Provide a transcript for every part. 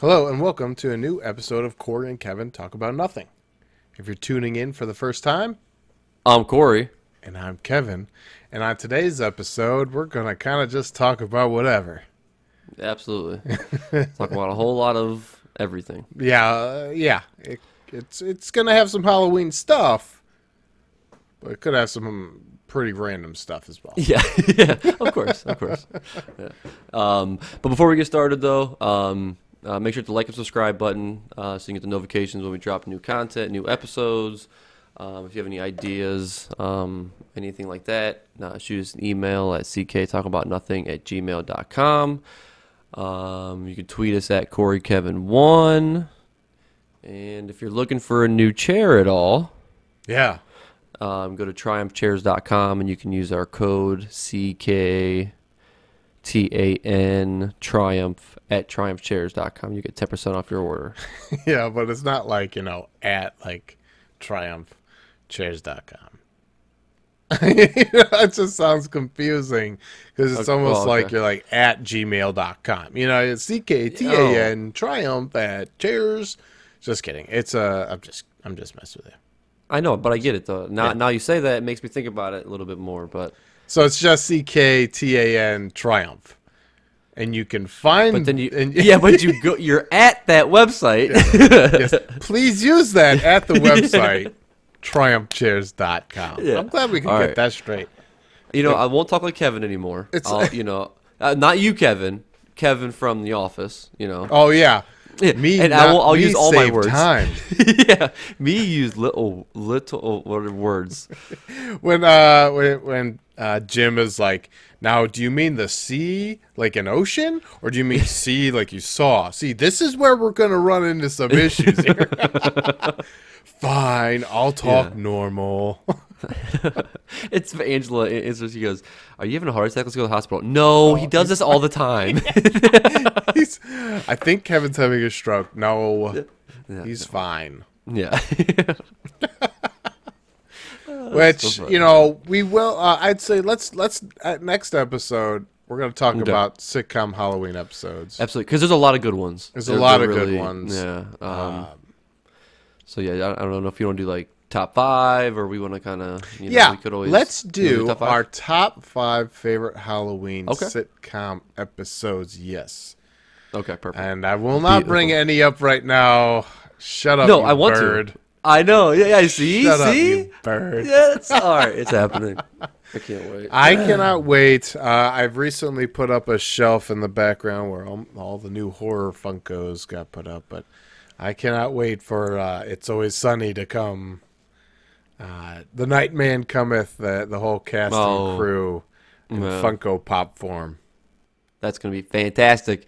Hello and welcome to a new episode of Corey and Kevin Talk About Nothing. If you're tuning in for the first time, I'm Corey. and I'm Kevin, and on today's episode, we're going to kind of just talk about whatever. Absolutely. Talk about a whole lot of everything. Yeah, uh, yeah. It, it's it's going to have some Halloween stuff, but it could have some pretty random stuff as well. Yeah, yeah, of course, of course. Yeah. Um, but before we get started, though, um, uh, make sure to like and subscribe button uh, so you can get the notifications when we drop new content, new episodes. Um, if you have any ideas, um, anything like that, uh, shoot us an email at cktalkaboutnothing at gmail.com. Um, you can tweet us at CoreyKevin1. And if you're looking for a new chair at all, Yeah. um, go to triumphchairs.com and you can use our code CKTAN Triumph at triumphchairs.com. You get 10% off your order. Yeah, but it's not like, you know, at like triumphchairs.com. it just sounds confusing because it's Okay, almost well, like okay. you're like at gmail.com. You know, it's C K T A N triumph at chairs. Just kidding. It's uh I'm just I'm just messing with you. I know, but I get it though. Now, Yeah. now you say that, it makes me think about it a little bit more. But So it's just C K T A N triumph. And you can find but then you, and, yeah, but you go, you're at that website. yes, please use that at the website triumphchairs.com. Yeah. I'm glad we can All get right. that straight. You know, I won't talk like Kevin anymore. It's- I'll, you know, uh, not you, Kevin. Kevin from The Office. You know, Oh yeah. Yeah, Me and I will, I'll use all my words. time. yeah, me use little little what words. when uh when, when uh Jim is like, now do you mean the sea like an ocean or do you mean sea like you saw? See, this is where we're gonna run into some issues here. Fine, I'll talk Yeah. normal. It's Angela. It's she goes, "Are you having a heart attack? Let's go to the hospital." No, he does this all the time. he's, I think Kevin's having a stroke. No, Yeah, he's fine. yeah. Which you know we will. Uh, I'd say let's let's at next episode we're gonna talk Okay. about sitcom Halloween episodes. Absolutely, because there's a lot of good ones. There's a lot of good ones. Yeah. Um, Um, so yeah, I, I don't know if you want to do like top five, or we want to kind of. You know, yeah, we could always. let's you wanna do top our top five favorite Halloween Okay. sitcom episodes. Yes, Okay, perfect. and I will not bring any up right now. Shut up, no, I want bird. to. I know. Yeah, yeah. See, Shut up, see. you bird. Yeah, it's all right. It's happening. I can't wait. I cannot wait. Uh, I've recently put up a shelf in the background where all, all the new horror Funkos got put up, but I cannot wait for uh, It's Always Sunny to come. Uh, the Nightman cometh, the, the whole cast Oh. and crew in Yeah. Funko Pop form. That's gonna be fantastic.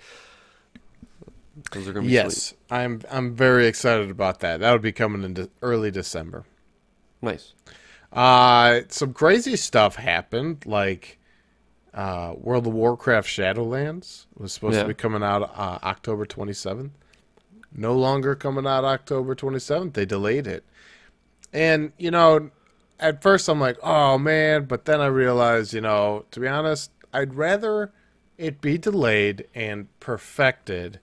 Those are gonna be Yes, I'm I'm very excited about that. That'll be coming in de- early December. Nice. Uh, some crazy stuff happened, like uh, World of Warcraft Shadowlands was supposed Yeah. to be coming out uh, October 27th. No longer coming out October 27th. They delayed it. And, you know, at first I'm like, oh man, but then I realized, you know, to be honest, I'd rather it be delayed and perfected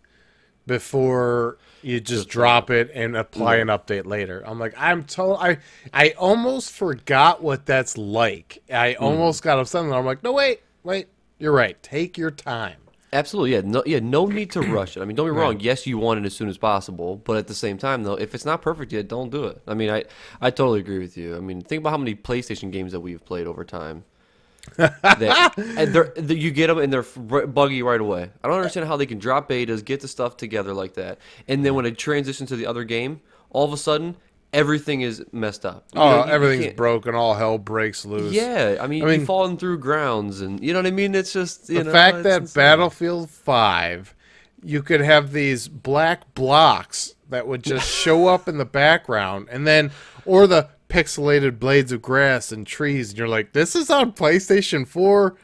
before you just drop it and apply an update later. I'm like, I'm told I I almost forgot what that's like. I hmm. almost got upset and I'm like, no wait, wait, you're right. Take your time. Absolutely, yeah. No, yeah, no need to rush it. I mean, don't be wrong. Yes, you want it as soon as possible, but at the same time, though, if it's not perfect yet, don't do it. I mean, I, I totally agree with you. I mean, think about how many PlayStation games that we've played over time. That, and they're, you get them and they're buggy right away. I don't understand how they can drop betas, get the stuff together like that, and then when it transitions to the other game, all of a sudden everything is messed up. You Oh, you everything's broken. All hell breaks loose. Yeah, I mean, I mean- you've fallen through grounds, and you know what I mean. It's just you the know, fact that insane. Battlefield 5, you could have these black blocks that would just show up in the background, and then, or the pixelated blades of grass and trees, and you're like, this is on PlayStation 4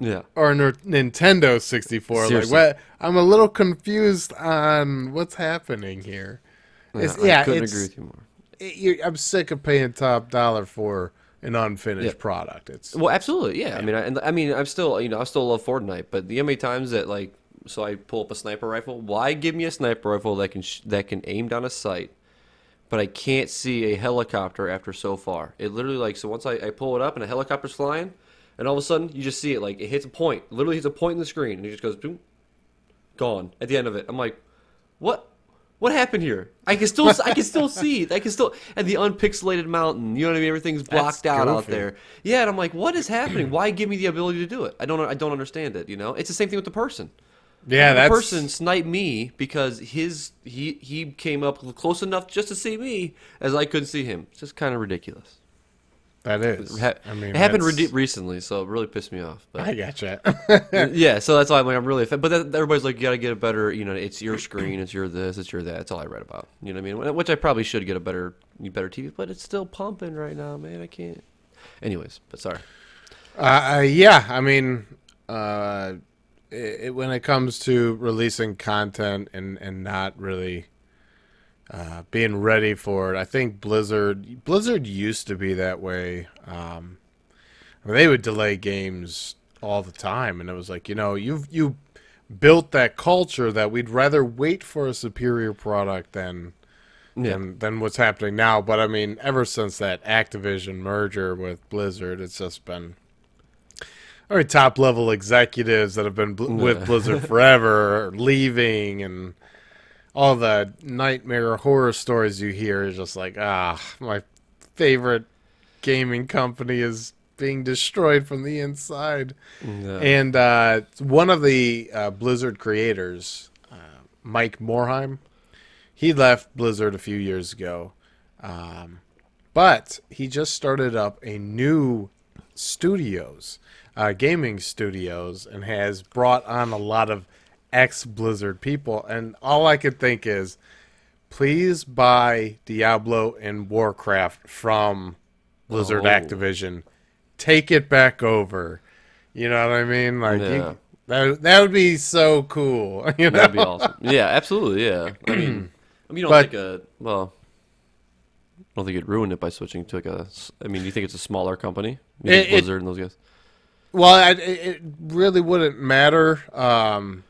yeah. or Ner- Nintendo 64. Like, what? I'm a little confused on what's happening here. It's- I yeah, couldn't agree with you more. It- I'm sick of paying top dollar for an unfinished Yeah. product. It's Well, absolutely, yeah. I mean, I, and I mean, I'm still, you know, I still love Fortnite, but the many times that like so I pull up a sniper rifle. Why give me a sniper rifle that can sh- that can aim down a sight, but I can't see a helicopter after so far? It literally like so once I, I pull it up and a helicopter's flying, and all of a sudden you just see it like it hits a point, literally hits a point in the screen, and it just goes boom, gone at the end of it. I'm like, what? What happened here? I can still I can still see. I can still and the unpixelated mountain. You know what I mean? Everything's blocked That's out out there. Yeah, and I'm like, what is happening? Why give me the ability to do it? I don't I don't understand it. You know, it's the same thing with the person. Yeah, that person sniped me because his he he came up close enough just to see me as I couldn't see him. It's just kind of ridiculous. that is. Ha- I mean, it happened rede- recently, so it really pissed me off. But I gotcha. yeah, so that's why I'm like I'm really offended. But that, everybody's like, you gotta get a better, you know, it's your screen, it's your this, it's your that. That's all I read about. You know what I mean? Which I probably should get a better, better TV, but it's still pumping right now, man. I can't. Anyways, but sorry. Uh, uh, yeah, I mean, uh, it, when it comes to releasing content and, and not really uh, being ready for it, I think Blizzard Blizzard used to be that way. Um, I mean, they would delay games all the time, and it was like, you know, you've you built that culture that we'd rather wait for a superior product than Yeah. than, than what's happening now. But I mean, ever since that Activision merger with Blizzard, it's just been very top level executives that have been bl- with Blizzard forever leaving, and all the nightmare horror stories you hear is just like, ah, my favorite gaming company is being destroyed from the inside. And uh, one of the uh, Blizzard creators, uh, Mike Morhaime, he left Blizzard a few years ago, um, but he just started up a new studios, uh, gaming studios, and has brought on a lot of ex Blizzard people. And all I could think is, please buy Diablo and Warcraft from Blizzard Oh. Activision. Take it back over. You know what I mean? Like Yeah. you, that that would be so cool. You know? That'd be awesome. Yeah, absolutely. Yeah. I mean, I mean, you don't But- think a well. I don't think it ruined it by switching to like a. I mean, you think it's a smaller company? It- it- Blizzard and those guys. Well, I, it, really wouldn't matter. Um,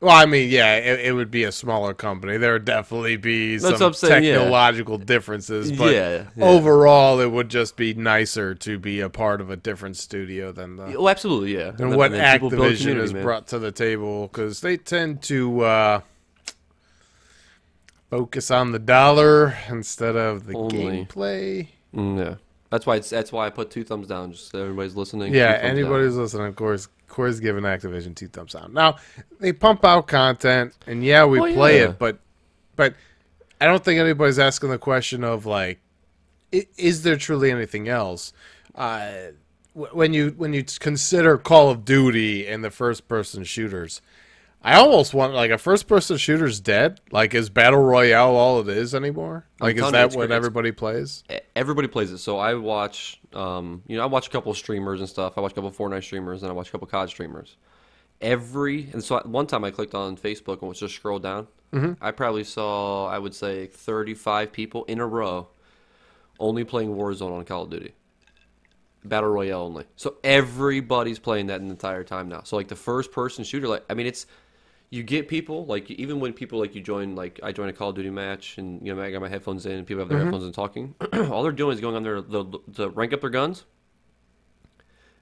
well, I mean, yeah, it, it would be a smaller company. There would definitely be That's some what I'm yeah. technological differences, but Yeah, yeah. overall, it would just be nicer to be a part of a different studio than the Oh, absolutely. Yeah. than then- what people Activision has man. brought to the table because they tend to uh, focus on the dollar instead of the Only. gameplay. Mm, yeah. That's why it's that's why I put two thumbs down. Just so everybody's listening. Yeah, anybody's down. listening, of course, Corey's giving Activision two thumbs down. Now they pump out content, and yeah, we Well, play yeah. it, but but I don't think anybody's asking the question of like, is there truly anything else? Uh, when you when you consider Call of Duty and the first person shooters, I almost want like a first person shooter's dead. Like, is battle royale all it is anymore? Like, is that what everybody plays? Everybody plays it. So I watch, um, you know, I watch a couple of streamers and stuff. I watch a couple of Fortnite streamers, and I watch a couple of COD streamers. Every and so I- one time I clicked on Facebook and was just scroll down. Mm-hmm. I probably saw, I would say, thirty-five people in a row, only playing Warzone on Call of Duty. Battle Royale only. So everybody's playing that the entire time now. So like the first person shooter, like I mean, it's you get people like even when people like you join like I join a Call of Duty match and you know I got my headphones in and people have their headphones and talking. all they're doing is going on there to, to rank up their guns,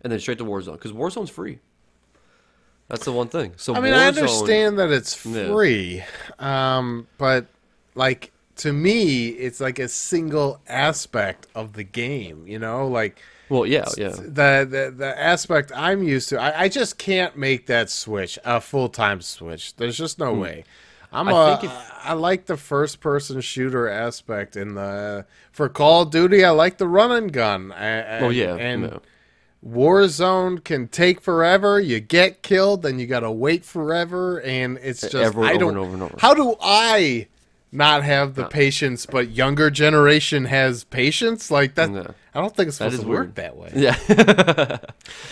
and then straight to Warzone because Warzone's free. That's the one thing. So I mean, I understand that it's Yeah. free, um, but like to me, it's like a single aspect of the game. You know, like Well, yeah, yeah. the the, the aspect I'm used to. I, I just can't make that switch a full time switch. There's just no way. I'm Hmm. I a, if- I like the first person shooter aspect in the for Call of Duty. I like the run and gun. And, Oh yeah, and no. Warzone can take forever. You get killed, then you gotta wait forever, and it's just Ever- I don't. and over and over. How do I not have the patience, but younger generation has patience? Like that, No. I don't think it's supposed to work that way. Yeah.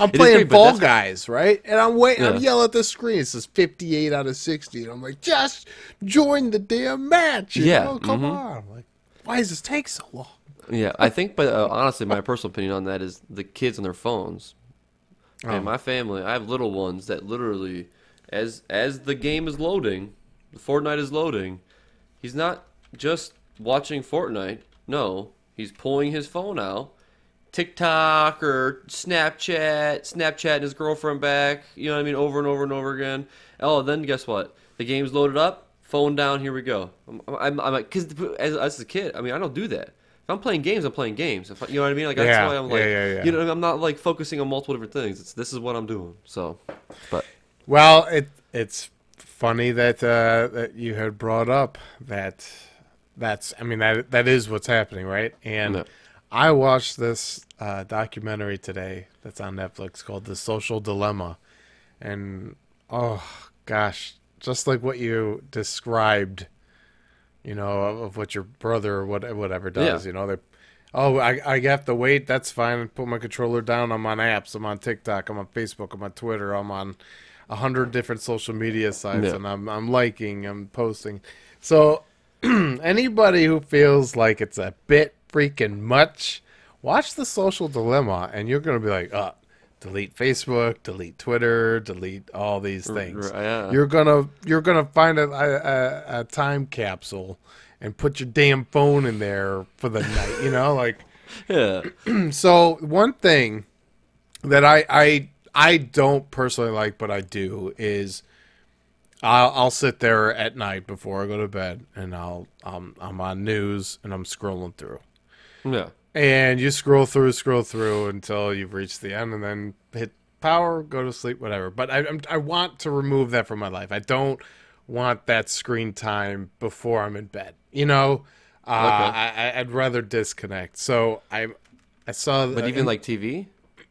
I'm playing Fall Guys, right? And I'm waiting. I'm yelling at the screen. It says 58 out of 60, and I'm like, just join the damn match. you Yeah, know? come mhm. on. I'm like, why does this take so long? Yeah, I think, but uh, honestly, my personal opinion on that is the kids on their phones. Oh. And my family, I have little ones that literally as as the game is loading, Fortnite is loading. He's not just watching Fortnite. No, he's pulling his phone out, TikTok or Snapchat, Snapchatting his girlfriend back. You know what I mean? Over and over and over again. Oh, then guess what? The game's loaded up. Phone down. Here we go. I'm, I'm, I'm like, because as, as a kid, I mean, I don't do that. If I'm playing games, I'm playing games. If I, you know what I mean? Like that's why I'm yeah, like, yeah, yeah. you know, I'm not like focusing on multiple different things. It's this is what I'm doing. So, but Well, it it's funny that uh, that you had brought up that that's I mean that that is what's happening, right? And Yeah. I watched this uh, documentary today that's on Netflix called The Social Dilemma, and oh gosh, just like what you described, you know, of, of what your brother or what whatever does, Yeah. you know, they. Oh, I, I have to wait. That's fine. Put my controller down. I'm on apps. I'm on TikTok. I'm on Facebook. I'm on Twitter. I'm on a hundred different social media sites, Yeah. and I'm I'm liking. I'm posting. So anybody who feels like it's a bit freaking much, watch the Social Dilemma, and you're gonna be like, uh, delete Facebook, delete Twitter, delete all these things. yeah. You're gonna you're gonna find a, a, a time capsule and put your damn phone in there for the night. You know, like yeah, so one thing that I I I don't personally like, but I do is I'll, I'll sit there at night before I go to bed, and I'll um, I'm on news and I'm scrolling through, yeah, and you scroll through, scroll through until you've reached the end, and then hit power, go to sleep, whatever. But I I'm, I want to remove that from my life. I don't want that screen time before I'm in bed. You know, uh, Okay. I, I'd rather disconnect. So I I saw, but uh, even like TV.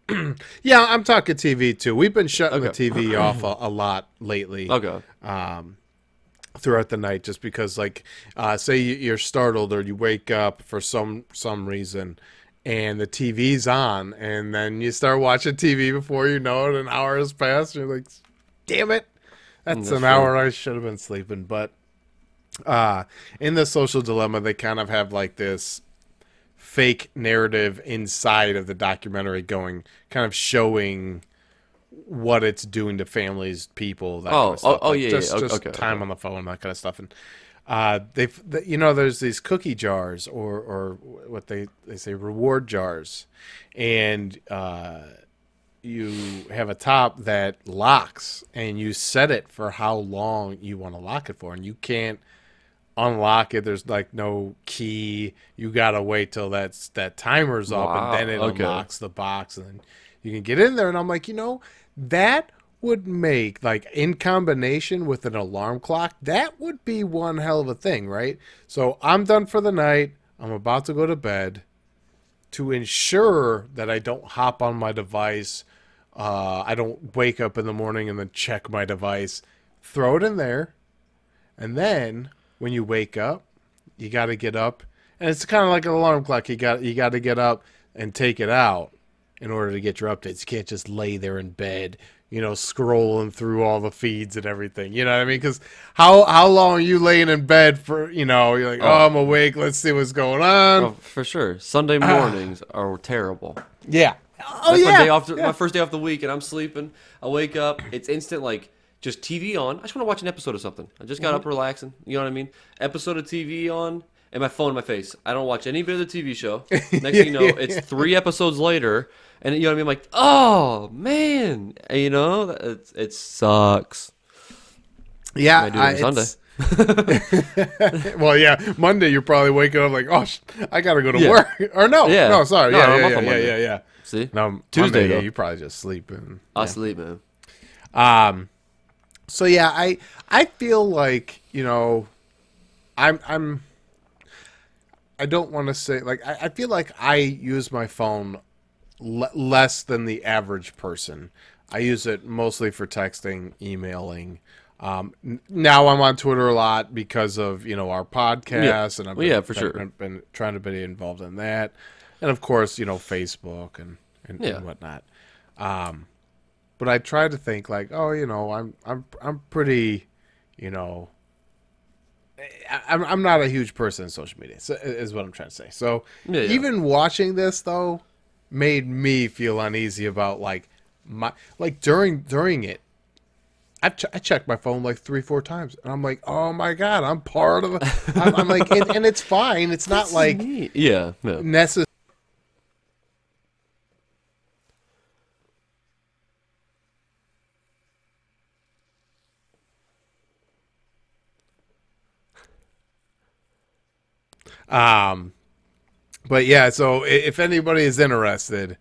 yeah, I'm talking TV too. We've been shutting Okay. the TV off a, a lot lately Okay, throughout the night, just because, like, uh, say you- you're startled or you wake up for some some reason, and the TV's on, and then you start watching TV before you know it, an hour has passed, and you're like, "Damn it, that's, that's an true. hour I should have been sleeping." But uh, in the social dilemma, they kind of have like this fake narrative inside of the documentary going kind of showing what it's doing to families people that Oh, kind of stuff. oh, oh, Like, yeah, just, yeah, just okay, time okay. on the phone that kind of stuff and uh they've th- you know there's these cookie jars or or what they they say reward jars and uh you have a top that locks and you set it for how long you want to lock it for and you can't unlock it there's like no key you gotta wait till that's that timer's up Wow, and then it okay. unlocks the box and then you can get in there and i'm like you know that would make like in combination with an alarm clock that would be one hell of a thing right so i'm done for the night i'm about to go to bed to ensure that I don't hop on my device, uh, I don't wake up in the morning and then check my device. Throw it in there, and then when you wake up, you got to get up, and it's kind of like an alarm clock. You got you got to get up and take it out in order to get your updates. You can't just lay there in bed, you know, scrolling through all the feeds and everything. You know what I mean? Because how how long are you laying in bed for? You know, you're like, oh, Oh. I'm awake. Let's see what's going on. oh, for sure. Sunday ah. mornings are terrible. Yeah. Oh That's yeah. my off. yeah. My first day off the week, and I'm sleeping. I wake up. It's instant, like just TV on. I just want to watch an episode of something. I just got Mm-hmm. up relaxing. You know what I mean? Episode of TV on, and my phone in my face. I don't watch any bit of the TV show. Next thing you know, it's three episodes later, and you know what I mean? I'm like, oh man, And, you know, it, it sucks. yeah. I do it on it's- well, yeah. Monday, you're probably waking up like, oh, sh- I gotta go to Yeah. work. Or no, Yeah. no, sorry, No, yeah, yeah, yeah, yeah, yeah, yeah. See, No, Tuesday, Monday, yeah, you probably just sleep sleeping. I sleep, man. Um, so yeah, I I feel like you know, I'm I'm. I don't want to say like I, I feel like I use my phone le- less than the average person. I use it mostly for texting, emailing. Um, n- now I'm on Twitter a lot because of you know our podcast, and I've Well, been, yeah, for been- sure. been, been trying to be involved in that, and of course you know Facebook and and, Yeah. and whatnot. Um, but I try to think like, oh, you know, I'm I'm I'm pretty, you know, I'm I'm not a huge person in social media. So, is what I'm trying to say. So Yeah, yeah. even watching this though made me feel uneasy about like my like during during it. I, ch- I checked my phone like three, four times, and I'm like, oh my god, I'm part of. A, I'm, I'm like, and, and it's fine. It's not like yeah, yeah. necessary. Um, but yeah, so if anybody is interested,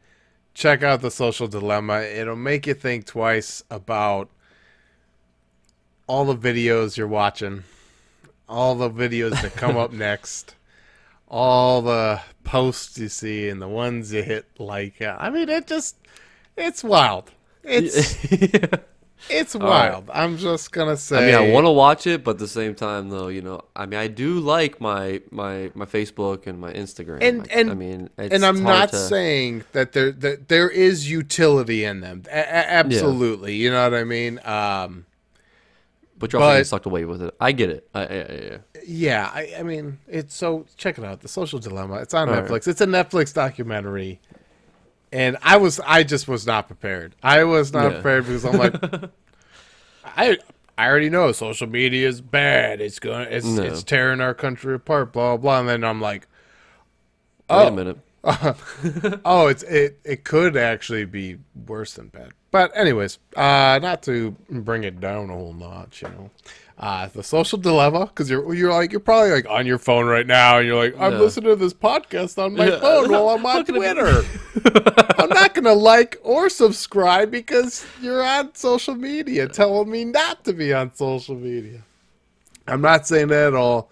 check out the social dilemma. It'll make you think twice about all the videos you're watching, all the videos that come up next, all the posts you see, and the ones you hit like. I mean, it just it's wild. It's it's wild. I'm just gonna say. I mean, I want to watch it, but at the same time, though, you know, I mean, I do like my my my Facebook and my Instagram. And- I, and- I mean, it's, and I'm not to- saying that there that there is utility in them. A- absolutely, you know what I mean. Um, but you're also sucked away with it. I get it. I, I, I, yeah. yeah, I, I mean, it's so check it out. The Social Dilemma. It's on All right. Netflix. It's a Netflix documentary, and I was I just was not prepared. I was not Yeah. prepared because I'm like, I I already know social media is bad. It's going it's No. it's tearing our country apart. Blah blah. And then I'm like, Wait Oh. a minute. oh, it's it it could actually be worse than bad. But anyways, uh, not to bring it down a whole notch, you know. Uh, the social dilemma, because you're you're like you're probably like on your phone right now, and you're like, I'm listening to this podcast on my phone while I'm on can it be- Twitter. I'm not gonna like or subscribe because you're on social media telling me not to be on social media. I'm not saying that at all.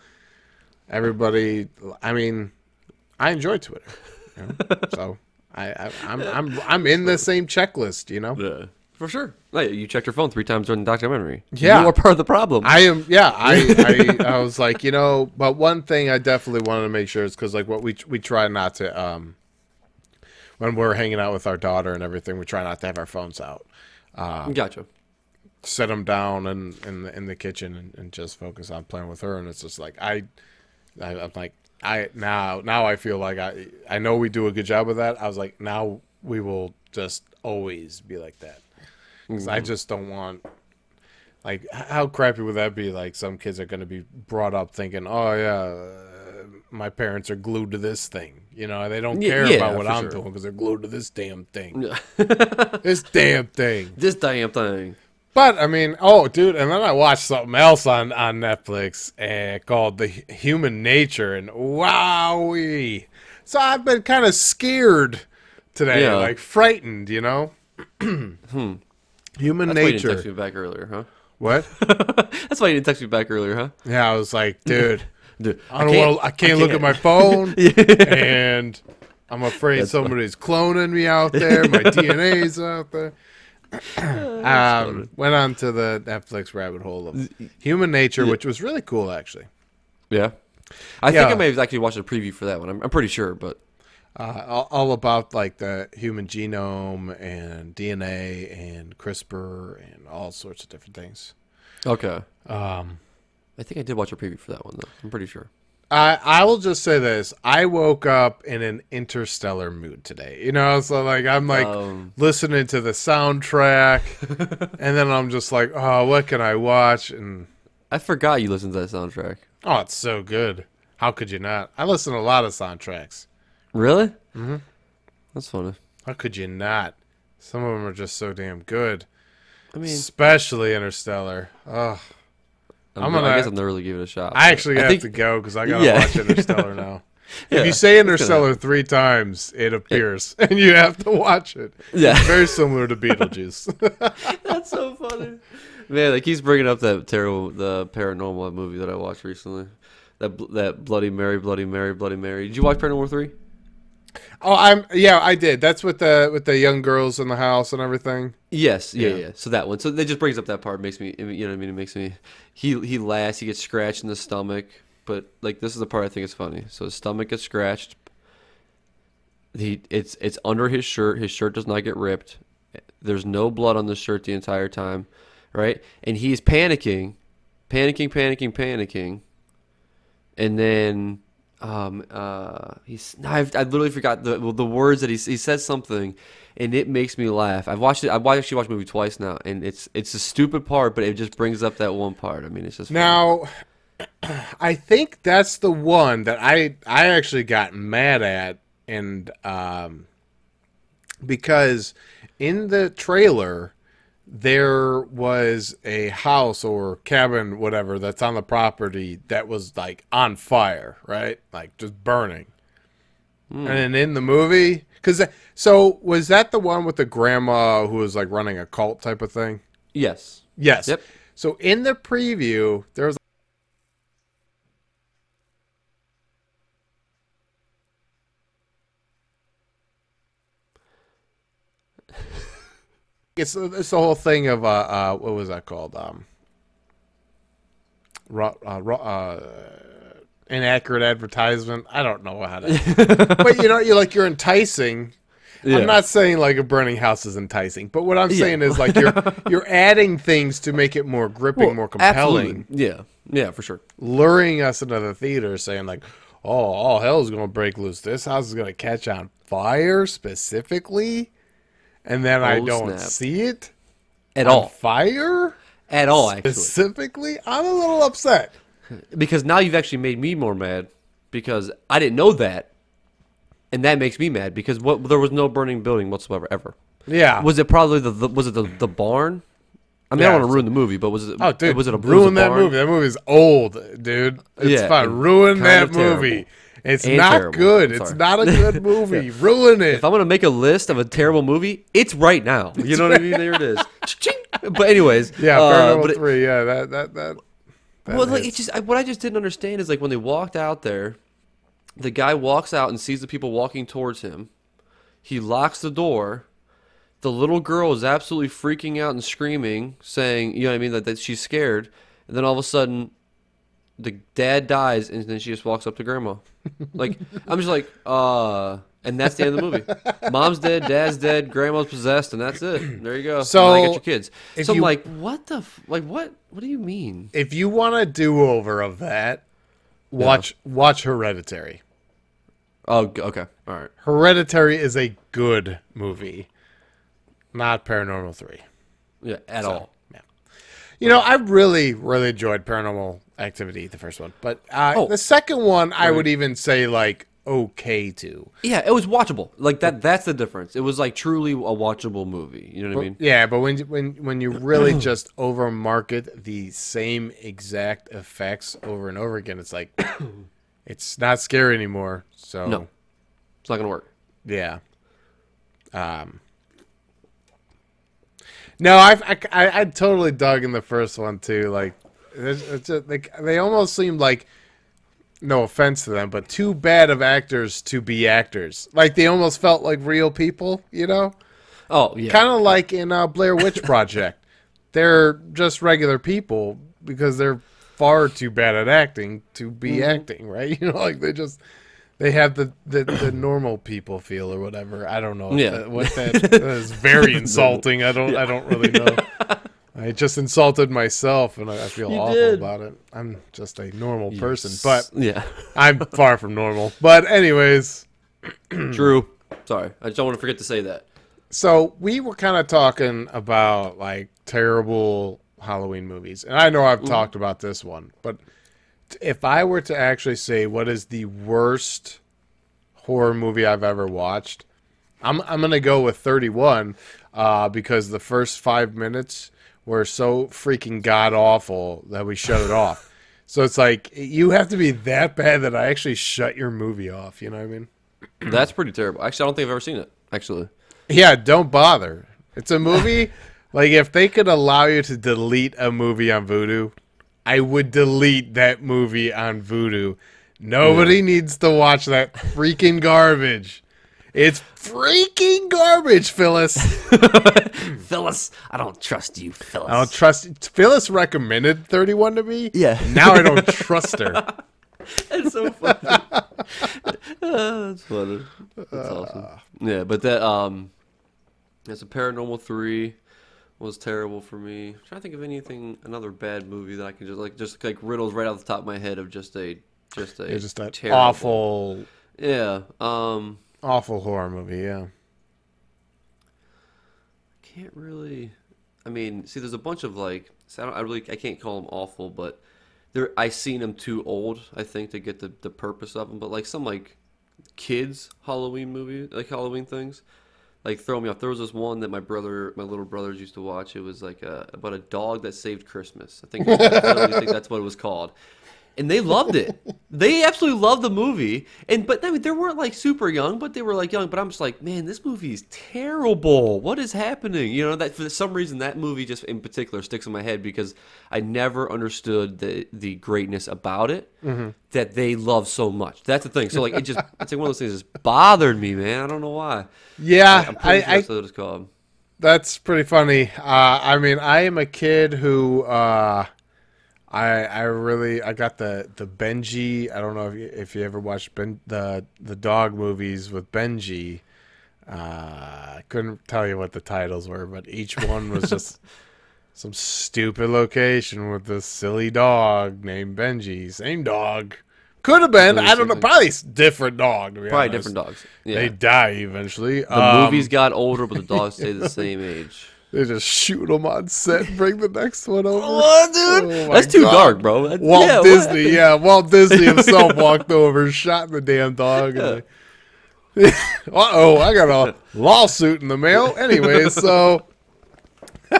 Everybody, I mean, I enjoy Twitter, you know? so I, I I'm I'm I'm in the same checklist, you know. Yeah, for sure. Like, you checked your phone three times during the documentary. Yeah. you are part of the problem. I am, yeah. I, I, I was like, you know, but one thing I definitely wanted to make sure is because like what we we try not to um when we're hanging out with our daughter and everything, we try not to have our phones out. gotcha. Set them down in in the, in the kitchen and, and just focus on playing with her. And it's just like I, I I'm like I now now I feel like I I know we do a good job of that. I was like now we will just always be like that. 'Cause I just don't want like how crappy would that be? Like some kids are going to be brought up thinking, "Oh yeah, uh, my parents are glued to this thing." You know, they don't care yeah, about what I'm sure. doing because they're glued to this damn thing. This damn thing. This damn thing. But I mean, oh, dude, and then I watched something else on on Netflix uh, called The Human Nature, and wowee! So I've been kind of scared today, Yeah. like frightened, you know. Human That's why you didn't text me back earlier, huh? What? That's why you didn't text me back earlier, huh? Yeah, I was like, dude, Dude, I don't want. to I can't look at my phone, and I'm afraid That's somebody's cloning me out there. My DNA's out there. um, went on to the Netflix rabbit hole of Human Nature, which was really cool, actually. Yeah. I Yeah. think I may have actually watched a preview for that one. I'm, I'm pretty sure, but Uh, all, all about like the human genome and DNA and CRISPR and all sorts of different things. okay. Um, I think I did watch a preview for that one though. I'm pretty sure. I I will just say this: I woke up in an interstellar mood today. You know, so like I'm like Um, listening to the soundtrack, and then I'm just like, oh, what can I watch? And I forgot you listened to that soundtrack. oh, it's so good. How could you not? I listen to a lot of soundtracks. Really? Mm-hmm. That's funny. How could you not? Some of them are just so damn good, I mean, especially Interstellar. Oh, I'm, I'm gonna, I guess I'm gonna really give it a shot. I actually I have think, to go because I gotta Yeah. watch Interstellar now. Yeah, if you say it's gonna Interstellar three times, it appears, and you have to watch it. Yeah. It's very similar to Beetlejuice. That's so funny. Man, like he's bringing up that terrible, the paranormal movie that I watched recently. That that Bloody Mary, Bloody Mary, Bloody Mary. Did you watch Paranormal Three? Oh, I'm yeah, I did. That's with the with the young girls in the house and everything. Yes, yeah, Yeah. yeah, So that one. So that just brings up that part. Makes me, you know, what I mean, it makes me. He he laughs. He gets scratched in the stomach. But like this is the part I think is funny. So his stomach gets scratched. He it's it's under his shirt. His shirt does not get ripped. There's no blood on the shirt the entire time, right? And he's panicking, panicking, panicking, panicking. And then um uh he's I've, I literally forgot the the words that he he says something and it makes me laugh. I've watched it. I've wa- actually watched the movie twice now, and it's it's a stupid part, but it just brings up that one part. I mean, it's just funny. Now, I think that's the one that I I actually got mad at, and um, because in the trailer there was a house or cabin, whatever, that's on the property that was like on fire, right? Like just burning. Hmm. And in the movie, because so was that the one with the grandma who was like running a cult type of thing? yes, Yes. Yep. So in the preview, there was it's it's the whole thing of uh, uh what was that called um ro- uh, ro- uh, inaccurate advertisement. I don't know how to, but you know, you like you're enticing. Yeah. I'm not saying like a burning house is enticing, but what I'm Yeah. saying is like you're you're adding things to make it more gripping, more compelling, Absolutely. Yeah, yeah, for sure. luring us into the theater, saying like, "Oh, all hell's gonna break loose. This house is gonna catch on fire specifically," and then I Oh, don't snap. see it At all, fire at all, actually, specifically. I'm a little upset. because now you've actually made me more mad because I didn't know that, and that makes me mad because what there was no burning building whatsoever ever. Yeah. Was it probably the, the was it the, the barn? I mean, I don't want to ruin the movie, but was it? Oh, dude, was it a ruin that movie? That movie's old, dude. It's Yeah, fine. Ruin that movie. terrible. It's And not terrible. good. It's not a good movie. Ruin it. If I'm gonna make a list of a terrible movie, it's right now. You know what I mean? There it is. But anyways, yeah, uh, but it- Three. Yeah, that that that. that well, like it just I, what I just didn't understand is like when they walked out there, the guy walks out and sees the people walking towards him. He locks the door. The little girl is absolutely freaking out and screaming, saying, "You know what I mean? That, that she's scared." And then all of a sudden, the dad dies, and then she just walks up to grandma. Like I'm just like, uh, and that's the end of the movie. Mom's dead, dad's dead, grandma's possessed, and that's it. There you go. So, now you got your kids. So I'm you- like, what the, f- like, what, what do you mean? if you want a do over of that, watch watch Hereditary. Oh, okay, all right. Hereditary is a good movie, not Paranormal Three. Yeah, at So, all. You know, I really, really enjoyed Paranormal Activity, the first one, but uh, Oh. the second one, I would even say like okay to. Yeah, it was watchable. Like that. That's the difference. It was like truly a watchable movie. You know what I mean? Yeah, but when when when you really just over market the same exact effects over and over again, it's like it's not scary anymore. So No. It's not gonna work. yeah. Um. No, I've, I I I totally dug in the first one too. Like, it's, it's just, like they almost seemed like, no offense to them, but too bad of actors to be actors. Like they almost felt like real people, you know Oh yeah. kind of like in uh, Blair Witch Project. they're just regular people because they're far too bad at acting to be Mm-hmm. acting, right? You know, like they just they have the, the, the normal people feel or whatever. I don't know Yeah. that- what that, that is. Very insulting. I don't I don't really know. I just insulted myself and I, I feel You awful did. about it. I'm just a normal person, but yeah, I'm far from normal. But anyways, true. Sorry, I just don't want to forget to say that. So we were kind of talking about like terrible Halloween movies, and I know I've talked about this one, but t- if I were to actually say what is the worst horror movie I've ever watched, I'm I'm gonna go with 31 uh, because the first five minutes were so freaking god awful that we shut it off. So it's like you have to be that bad that I actually shut your movie off. You know what I mean? That's pretty terrible. Actually, I don't think I've ever seen it. Actually, Yeah, don't bother. It's a movie. like if they could allow you to delete a movie on Vudu, I would delete that movie on Vudu. Nobody needs to watch that freaking garbage. It's freaking garbage, Phyllis. Phyllis, I don't trust you, Phyllis. I don't trust. Phyllis recommended 31 to me. Yeah. Now I don't trust her. That's so funny. Ah, that's funny. That's awesome. Yeah, but that um, it's a Paranormal Three was terrible for me. I'm trying to think of anything, another bad movie that I can just like just like riddles right off the top of my head of just a just a just an terrible- awful, Yeah. Um. awful horror movie. Yeah. I can't really. I mean, see, there's a bunch of like. So I, don't, I really I can't call them awful, but they're I seen them too old. I think to get the the purpose of them. But like some like kids Halloween movie, like Halloween things, like throw me off. There was this one that my brother, my little brothers used to watch. It was like a, about a dog that saved Christmas. I think I think that's what it was called. And they loved it. They absolutely loved the movie. And but I mean, they weren't like super young, but they were like young. But I'm just like, man, this movie is terrible. What is happening? You know that for some reason that movie just in particular sticks in my head because I never understood the the greatness about it that they love so much. That's the thing. So like it just it's like one of those things that's bothered me, man. I don't know why. Yeah, I'm I, pretty sure I that's what it's called. That's pretty funny. Uh, I mean, I am a kid who uh, I I really I got the the Benji. I don't know if you, if you ever watched ben, the the dog movies with Benji. Uh, I couldn't tell you what the titles were, but each one was just some stupid location with this silly dog named Benji. Same dog. Could have been. I don't know. Probably different dog. Probably honest. different dogs. Yeah. They die eventually. the movies got older, but the dogs stay the same age. They just shoot them on set and bring the next one over. What, dude? Oh That's too God. dark, bro. That's, Walt yeah, Disney, happened? yeah, Walt Disney himself walked over, shot the damn dog. and uh oh, I got a lawsuit in the mail. Anyway, so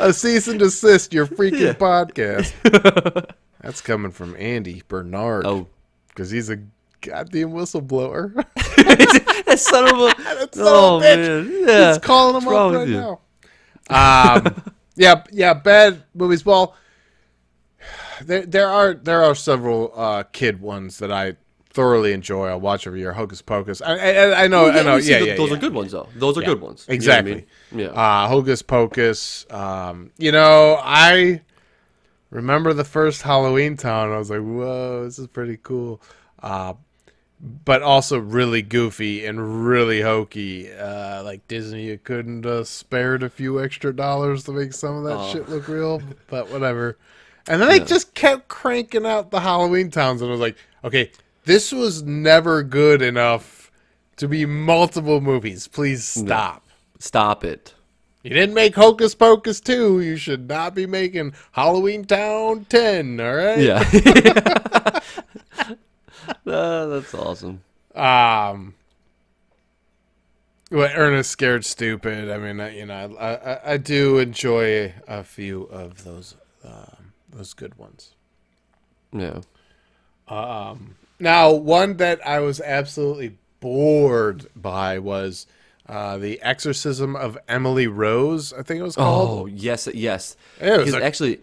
a cease and desist your freaking Yeah. podcast. That's coming from Andy Bernard. Oh, because he's a goddamn whistleblower. that son of a. That son oh of a bitch. man, yeah. He's calling him What's wrong up with right you? now. Um, yeah, yeah, bad movies. Well, there there are there are several uh, kid ones that I thoroughly enjoy. I'll watch every year. Hocus Pocus. I I, I know Well, I know. Yeah, th- yeah, those yeah. are good ones, though. Those are Yeah, good ones. You know I Exactly. mean? Yeah. Uh, Hocus Pocus. Um, you know, I remember the first Halloween Town. I was like, whoa, this is pretty cool. Uh, but also really goofy and really hokey. Uh, like Disney, you couldn't uh, spared a few extra dollars to make some of that Oh. shit look real, but whatever. And then they just kept cranking out the Halloween Towns, and I was like, okay, this was never good enough to be multiple movies. Please stop. Stop it. You didn't make Hocus Pocus 2. You should not be making Halloween Town 10, all right? Yeah. Uh, that's awesome. Um, well, Ernest Scared Stupid. I mean, I, you know, I, I, I do enjoy a few of those um, those good ones. Yeah. Um. Now, one that I was absolutely bored by was uh, The Exorcism of Emily Rose, I think it was called. Oh yes, yes. It was actually,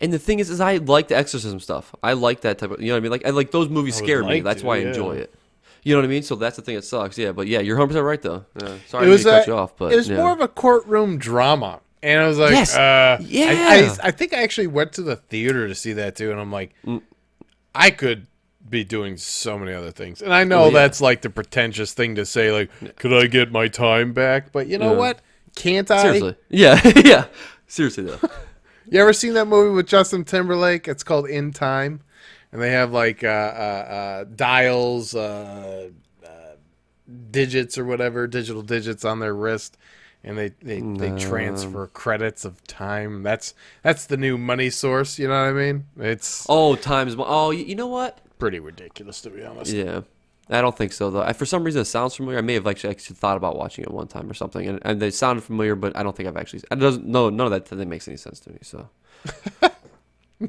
and the thing is, is I like the exorcism stuff. I like that type of. You know what I mean? Like I like those movies I would scare me. like That's to, why I yeah. enjoy it. You know what I mean? So that's the thing that sucks. Yeah, but yeah, you're 100 percent right though. Yeah. Sorry it to was cut a- you off, but it was yeah. more of a courtroom drama, and I was like, Yes. uh, I- Yeah. I, I, think I actually went to the theater to see that too, and I'm like, Mm. I could be doing so many other things, and I know yeah. that's like the pretentious thing to say, like, could I get my time back? But you know Yeah. what? Can't I? Seriously. Yeah. yeah. Seriously though. You ever seen that movie with Justin Timberlake? It's called In Time, and they have like uh, uh, uh, dials, uh, uh, digits or whatever, digital digits on their wrist, and they they, they transfer credits of time. That's that's the new money source. You know what I mean? It's Oh, times. Oh, you know what? pretty ridiculous to be honest. Yeah. I don't think so though. I, for some reason, it sounds familiar. I may have actually, actually thought about watching it one time or something, and, and they sounded familiar, but I don't think I've actually. It doesn't. No, none of that, that makes any sense to me. So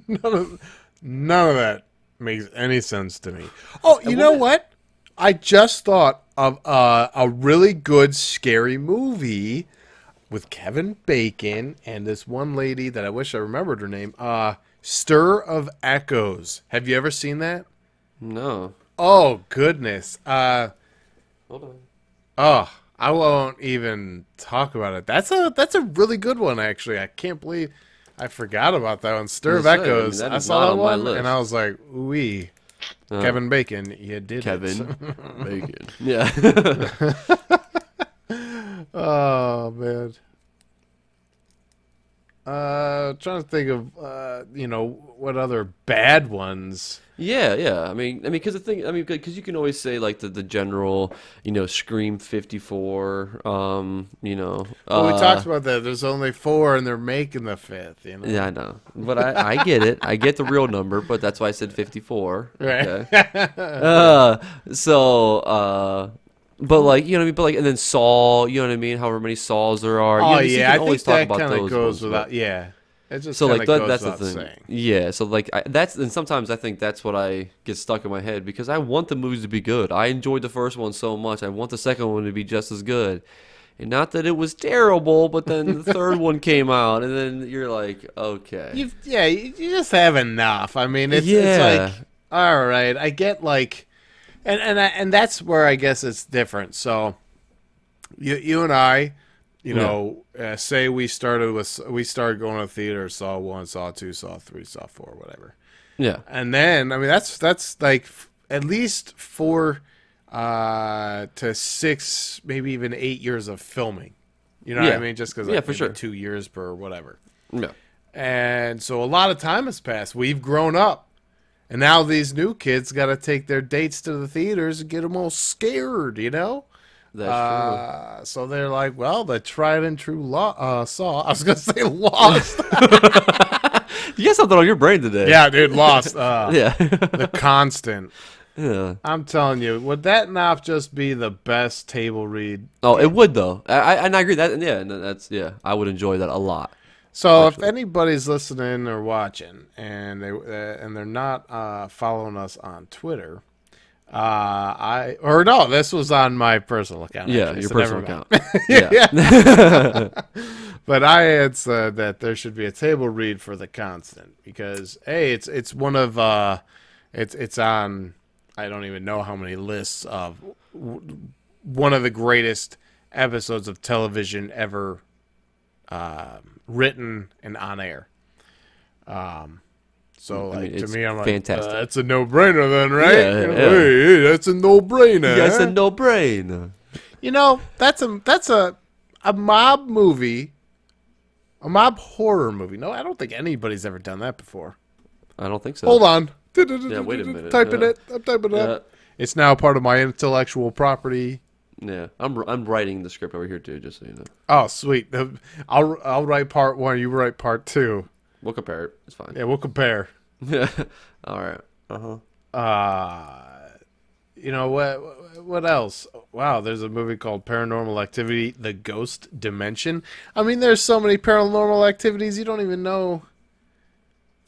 None of, none of that makes any sense to me. Oh, you know what? I just thought of uh, a really good scary movie with Kevin Bacon and this one lady that I wish I remembered her name. Uh, Stir of Echoes. Have you ever seen that? no. Oh goodness. Uh, Hold on. oh, I won't even talk about it. That's a that's a really good one actually. I can't believe I forgot about that one. Stir of I was gonna say, I mean, Echoes. I saw that on my one and I was like, "Ooh, Uh, Kevin Bacon, you did it." Kevin Bacon. Yeah. Oh man. Uh, trying to think of uh, you know, what other bad ones. Yeah, yeah. I mean, I mean, because the thing, I mean, because you can always say like the, the general, you know, Scream fifty four. Um, you know. Well, we uh, talked about that. There's only four, and they're making the fifth. You know. Yeah, I know, but I, I get it. I get the real number, but that's why I said fifty four. Right. Okay. uh, so, uh, but like you know what I mean. But like, and then Saul. You know what I mean. However many Sauls there are. you Oh know, you yeah, can I always think talk that kind of goes ones, but- without. Yeah, it just so like that, that's the thing. saying. Yeah. So like I, that's and sometimes I think that's what I get stuck in my head because I want the movies to be good. I enjoyed the first one so much. I want the second one to be just as good. And not that it was terrible, but then the third one came out, and then you're like, okay, You've, yeah, you, you just have enough. I mean, it's, Yeah. it's like, all right, I get like, and and I, and that's where I guess it's different. So, you you and I, you Yeah. know, uh, say we started with we started going to the theater, saw one, saw two, saw three, saw four, whatever, yeah, and then I mean that's that's like f- at least four uh, to six, maybe even eight years of filming. You know what I mean? Just because Yeah, like for sure. two years per whatever. yeah. And so a lot of time has passed. We've grown up. And now these new kids got to take their dates to the theaters and get them all scared, you know? That's Uh, so they're like, well, the tried and true law, uh, saw. I was going to say lost. You got something on your brain today. yeah, dude, lost. Uh, Yeah. The constant. yeah. I'm telling you, would that not just be the best table read? Oh, it would though. I, I and I agree that yeah, that's yeah. I would enjoy that a lot. So if anybody's listening or watching and they uh, and they're not uh, following us on Twitter, uh, I or no, this was on my personal account. Yeah, actually, your so personal account. yeah. But I had said that there should be a table read for the constant because hey, it's it's one of uh, it's it's on I don't even know how many lists of w- one of the greatest episodes of television ever um written and on air. Um, so I like mean, to me, I'm like, fantastic. uh, that's a no brainer then, right? Yeah, yeah. Hey, hey, that's a no brainer. That's a no brain. You know, that's a that's a a mob movie, a mob horror movie. No, I don't think anybody's ever done that before. I don't think so. Hold on. Yeah, wait a minute. Typing Yeah. it. I'm typing it. It's now part of my intellectual property. Yeah, I'm I'm writing the script over here too, just so you know. Oh, sweet. I'll I'll write part one. You write part two. We'll compare it. It's fine. Yeah, we'll compare. Yeah. All right. Uh huh. Uh you know what? What else? Wow, there's a movie called Paranormal Activity: The Ghost Dimension. I mean, there's so many paranormal activities you don't even know.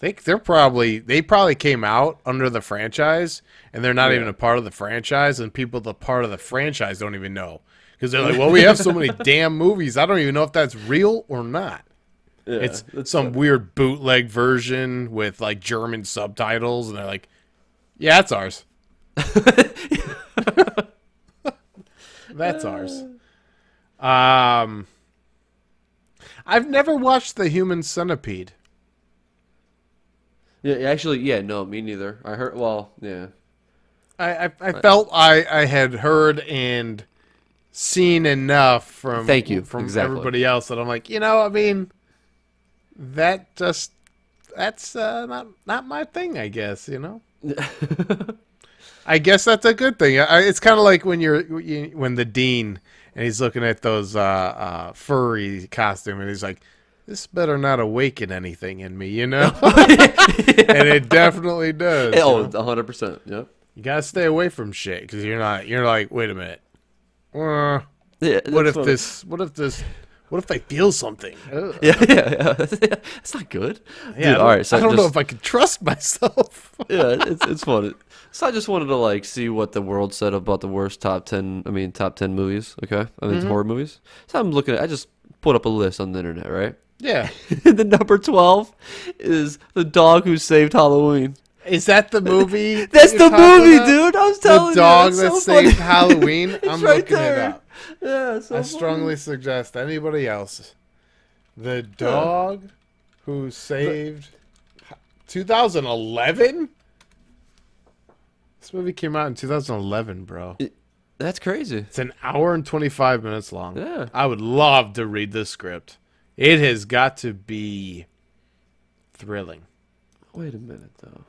They they're probably they probably came out under the franchise, and they're not Yeah. even a part of the franchise, and people the part of the franchise don't even know because they're like, well, we have so many damn movies. I don't even know if that's real or not. Yeah, It's some weird bootleg version with like German subtitles, and they're like, "Yeah, that's ours." that's ours. Um, I've never watched The Human Centipede. Yeah, actually, yeah, no, me neither. I heard. Well, yeah. I I, I felt I I had heard and seen enough from Thank you, from exactly. everybody else that I'm like, you know, I mean, that just that's uh, not not my thing. I guess you know. I guess that's a good thing. I, it's kind of like when you're you, when the dean and he's looking at those uh, uh, furry costume and he's like, "This better not awaken anything in me," you know. and it definitely does. you oh, know? hundred percent. Yep. You gotta stay away from shit because you're not. You're like, wait a minute. Uh, Yeah. what if funny. this? What if this? What if I feel something? Ugh. Yeah, yeah, yeah. That's not good. Yeah, I Dude, all right. So I don't know if I can trust myself. yeah, it's it's fun. So I just wanted to like see what the world said about the worst top ten. I mean, top ten movies. Okay, I Mm-hmm. mean horror movies. So I'm looking at. I just put up a list on the internet, right? Yeah, the number twelve is the dog who saved Halloween. is that the movie? That's that the movie, about? dude. I was The telling dog you. The dog that so saved Halloween. I'm right looking there. it up. Yeah, so I funny. strongly suggest anybody else. The dog who saved 2011. This movie came out in 2011, bro. That's crazy. It's an hour and 25 minutes long. Yeah. I would love to read this script. It has got to be thrilling. Wait a minute though.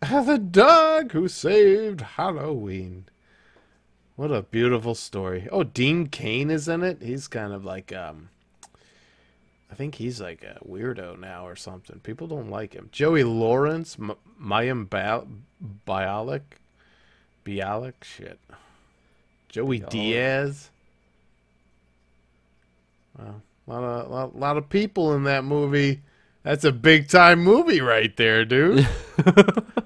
The dog who saved Halloween. What a beautiful story. Oh, Dean Cain is in it. He's kind of like um I think he's like a weirdo now or something. People don't like him. Joey Lawrence, M- Mayim ba- Bialik, Bialik, shit. Joey Bialik. Diaz. Wow, a lot of lot, lot of people in that movie. That's a big time movie right there, dude.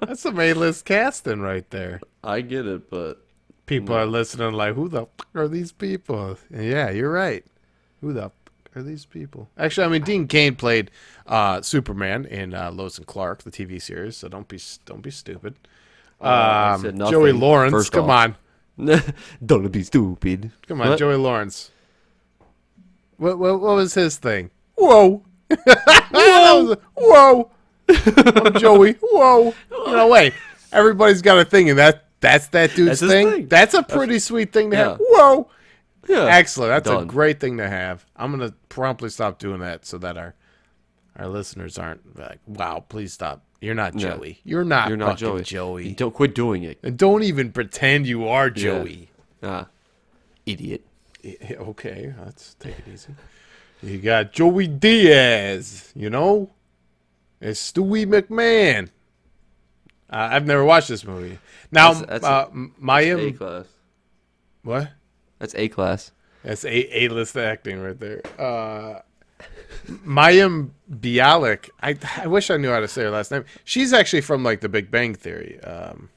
That's some A list casting right there. I get it, but People are listening like, who the fuck are these people? And yeah, you're right. Who the fuck are these people? Actually, I mean, Dean Cain played uh, Superman in uh, Lois and Clark, the TV series. So don't be don't be stupid. Uh, Um, Joey Lawrence, first come off. on, don't be stupid. come on, What? Joey Lawrence. What, what what was his thing? Whoa, whoa, whoa, I'm Joey. Whoa, you know, wait. Everybody's got a thing, and that that's that dude's That's thing. thing. That's a pretty sweet thing to have. Whoa. Yeah. Excellent. That's a great thing to have. I'm gonna promptly stop doing that so that our our listeners aren't like, "Wow, please stop. You're not Yeah. Joey. You're not. You're not fucking Joey. Joey. Don't quit doing it. And don't even pretend you are Joey." Ah, idiot. Yeah, Okay, let's take it easy. You got Joey Diaz. You know, And Stewie McMahon. Uh, I've never watched this movie. Now, That's- that's uh, my A class. what? That's A class. That's a A list acting right there. Uh, Mayim Bialik. I I wish I knew how to say her last name. She's actually from like The Big Bang Theory. Um,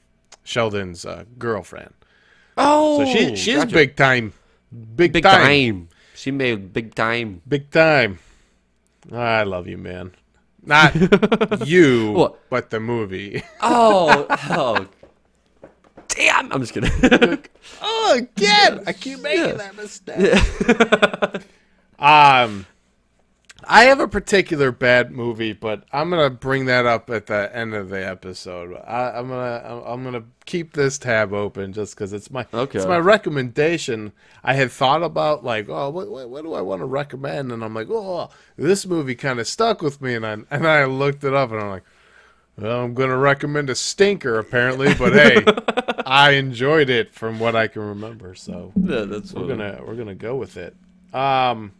Sheldon's uh, girlfriend. Oh, So she she's gotcha. big time. Big, big time. time. She made big time. Big time. I love you, man. Not you, What? but the movie. Oh, oh. Damn. I'm just kidding. oh, again! I keep making Yeah. that mistake. Um, I have a particular bad movie, but I'm gonna bring that up at the end of the episode. I, I'm gonna I'm, gonna keep this tab open just because it's my Okay. it's my recommendation. I had thought about like, oh, what, what, what do I want to recommend? And I'm like, oh, this movie kind of stuck with me, and I and I looked it up, and I'm like. Well, I'm gonna recommend a stinker apparently, but hey, I enjoyed it from what I can remember. So yeah, that's we're gonna we're gonna go with it. Um,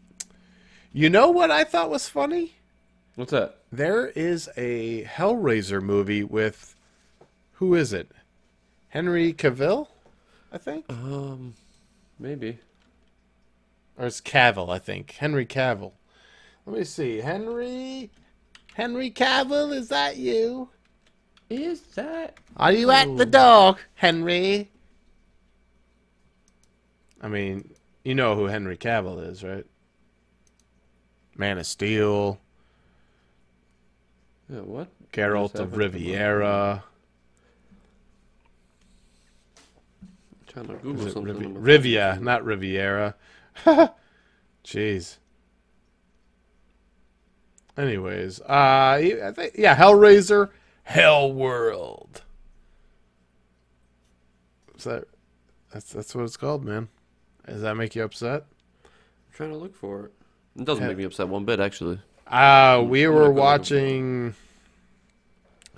you know what I thought was funny? What's that? There is a Hellraiser movie with who is it? Henry Cavill, I think, Um, maybe. or it's Cavill, I think. Henry Cavill. Let me see. Henry Henry Cavill, is that you? Is that? Are you at the dog, Henry? I mean, you know who Henry Cavill is, right? Man of Steel, Yeah. What? Geralt of I've heard of him. Riviera. trying to Google something. Rivi-. Rivia, not Riviera. Jeez. Anyways, uh, I think yeah, Hellraiser, Hell World. Is that that's that's what it's called, man? Does that make you upset? I'm trying to look for it. It doesn't make me upset one bit, actually. Uh, we were watching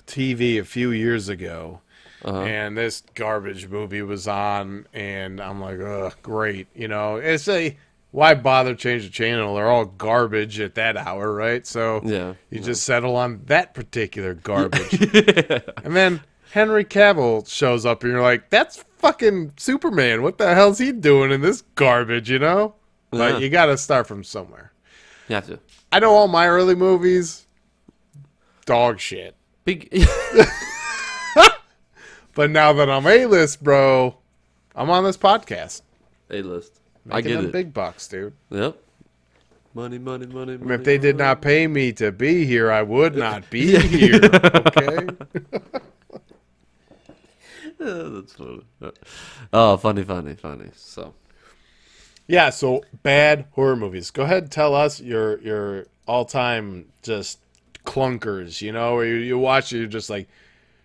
TV a few years ago, Uh-huh. and this garbage movie was on, and I'm like, ugh, great. You know, it's a why bother change the channel? They're all garbage at that hour, right? So Yeah. you just settle on that particular garbage, and then Henry Cavill shows up, and you're like, that's fucking Superman. What the hell's he doing in this garbage? You know, Yeah. but you got to start from somewhere. You have to. I know all my early movies, dog shit. Big. But now that I'm A list, bro, I'm on this podcast. A list. I get it. big bucks, dude. Yep. Money, money, money. Money if they did not pay me to be here, I would not be here. Okay. Yeah, that's funny. Uh, oh, funny, funny, funny. So, Yeah. So bad horror movies. Go ahead and tell us your your all time just clunkers. You know, where you, you watch it, you're just like,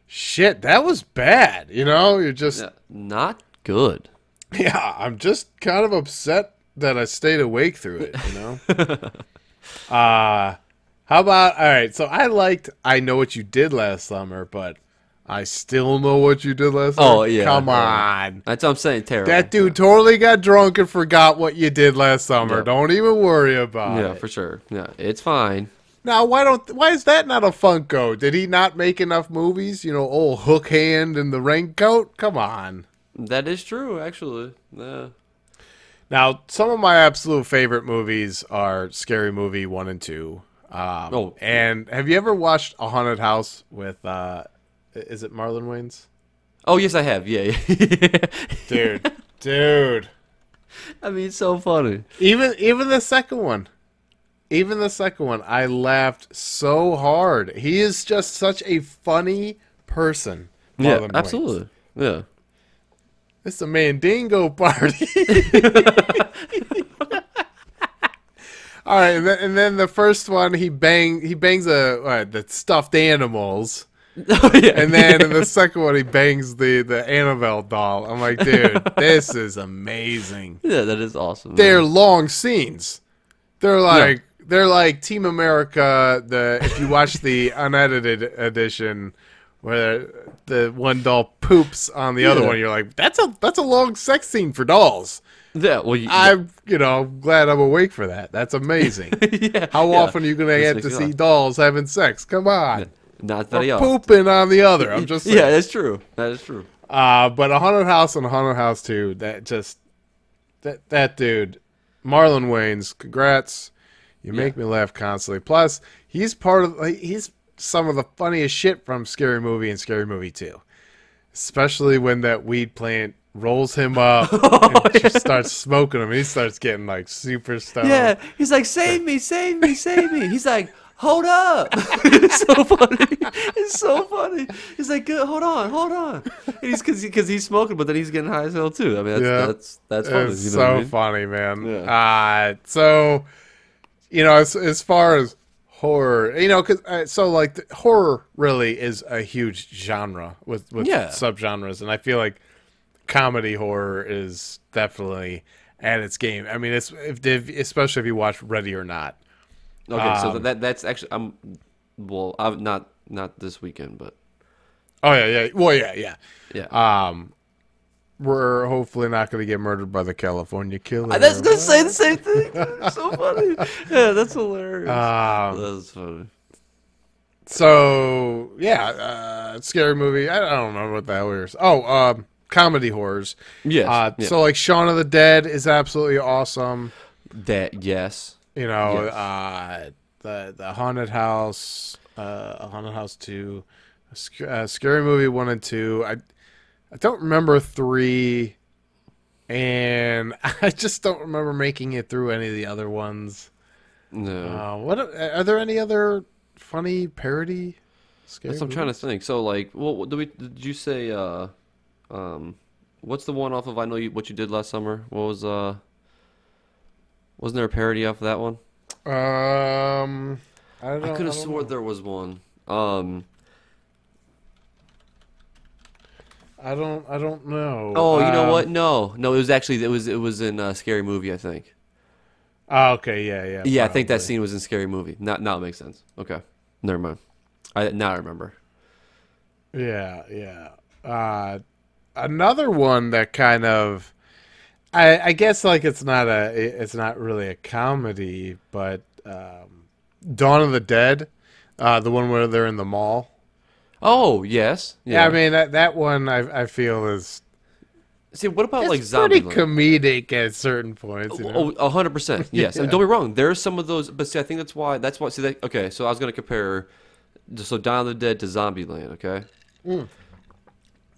shit, that was bad. You know, you're just yeah, not good. yeah. I'm just kind of upset that I stayed awake through it. You know. uh how about all right? So I liked I know what you did last summer, but I still know what you did last summer. Oh, yeah, come on. That's what I'm saying. Terrible. That dude totally got drunk and forgot what you did last summer. Yeah. Don't even worry about Yeah, it. Yeah, for sure. Yeah, it's fine. Now, why don't why is that not a Funko? Did he not make enough movies? You know, old Hook Hand and the Raincoat. Come on. That is true, actually. Yeah. Now, some of my absolute favorite movies are Scary Movie one and two. Um, Oh. and have you ever watched A Haunted House with? uh Is it Marlon Wayans? Oh yes, I have. Yeah. Dude, dude. I mean, it's so funny. Even even the second one, even the second one, I laughed so hard. He is just such a funny person. Yeah, Wayans. absolutely. Yeah. It's a Mandingo party. All right, and then, and then the first one, he bang he bangs a the stuffed animals, oh yeah. and then in the second one, he bangs the the Annabelle doll. I'm like, dude, this is amazing. yeah, that is awesome. They're long scenes. They're like they're like Team America. The if you watch the unedited edition, where the one doll poops on the other one, you're like, that's a that's a long sex scene for dolls. Yeah. Well, you, I'm you know glad I'm awake for that. That's amazing. yeah. How yeah. often are you gonna get to see dolls having sex? Come on, Not or very often. pooping on the other. I'm just saying. Yeah, that's true. That is true. Uh, but a haunted house and a haunted house too. That just that that dude, Marlon Wayans. Congrats, you make me laugh constantly. Plus, he's part of like, he's some of the funniest shit from Scary Movie and Scary Movie Two, especially when that weed plant rolls him up and just starts smoking him. He starts getting like super stoned. Yeah, he's like, save me, save me, save me. He's like, hold up. it's so funny. It's so funny. He's like, "Good, hold on, hold on. And he's because he's smoking, but then he's getting high as hell too. I mean, that's Yeah. that's that's funny. It's you know so I mean? funny, man. Yeah. Uh, so, you know, as, as far as horror, you know, because uh, so like the, horror really is a huge genre with with Yeah. subgenres, and I feel like comedy horror is definitely at its game. I mean, it's if, if especially if you watch Ready or Not. Okay, so Um, that that's actually I'm well, I'm not not this weekend, but Oh yeah, yeah. Well, yeah, yeah. yeah. Um, we're hopefully not going to get murdered by the California killer. I that's gonna say the same thing. So funny. Yeah, that's hilarious. Um, that's funny. So yeah, uh, scary movie. I, I don't remember what the hell we were. Oh, um, comedy horrors. Yes. Uh, yeah. So like Shaun of the Dead is absolutely awesome. that yes. You know, Yes. uh, the the haunted house, uh, haunted house two, uh, scary movie one and two. I I don't remember three, and I just don't remember making it through any of the other ones. No. Uh, what are, there any other funny parody? Scary That's what I'm trying to think. So like, what, what did we? Did you say? Uh, um, what's the one off of I know you what you did last summer? What was uh? Wasn't there a parody off of that one? Um, I don't. I could have swore know. there was one. Um. I don't. I don't know. Oh, you know Um, what? No, no. It was actually it was it was in uh, Scary Movie. I think. Oh, okay. Yeah. Yeah. Yeah, I think that scene was in Scary Movie. Not now it makes sense. Okay, never mind. I now I remember. Yeah. Yeah. Uh, another one that kind of, I I guess like it's not a it's not really a comedy, but um, Dawn of the Dead, uh, the one where they're in the mall. Oh yes. Yeah. I mean that that one I I feel is see, what about it's like pretty Zombie? comedic at certain points. You know? Oh, a hundred percent. Yes, and don't be wrong. There are some of those, but see, I think that's why. That's why. See, that, okay. So I was gonna compare, so Dawn of the Dead to Zombieland. Okay.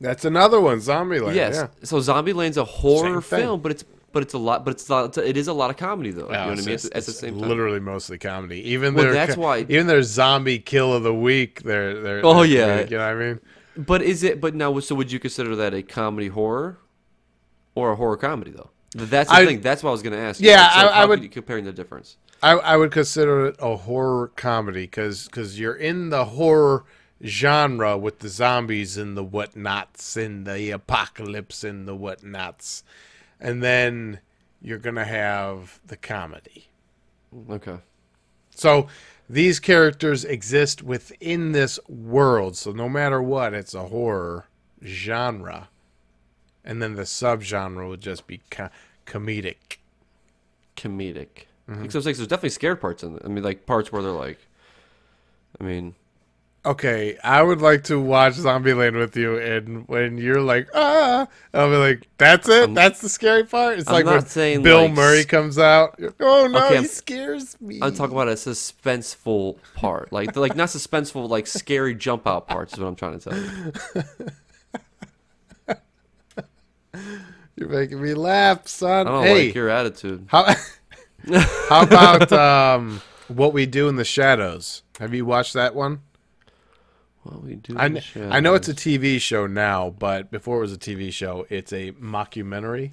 That's another one, Zombieland. yes. Yeah. So Zombieland's a horror film, but it's but it's a lot, but it's not. It is a lot of comedy though. you know what I it's, mean? it's- At, at the it's same time. literally mostly comedy. Even Well, their that's why- even their zombie kill of the week, they're they're Oh, they're yeah. you know what I mean? But is it? But now, so would you consider that a comedy horror, or a horror comedy though? That's the I- thing. That's what I was gonna ask. Yeah, so I- I would- comparing the difference? I I would consider it a horror comedy because because you're in the horror genre with the zombies and the whatnots and the apocalypse and the whatnots, and then you're going to have the comedy. Okay. So these characters exist within this world. So no matter what, it's a horror genre. And then the subgenre would just be co- comedic. Comedic. Mm-hmm. Except like, there's definitely scared parts in it. I mean, like parts where they're like, I mean, Okay, I would like to watch Zombieland with you, and when you're like, ah, I'll be like, that's it? That's the scary part? It's I'm like when saying, Bill like, Murray comes out. oh no, Okay, he I'm- scares me. I'm talking about a suspenseful part, like the, like not suspenseful, like scary jump out parts is what I'm trying to tell you. You're making me laugh, son. I don't hey, like your attitude. how, how about um, What We Do in the Shadows? Have you watched that one? What we do? I, kn- I know it's a. TV show now, but before it was a TV show, it's a mockumentary.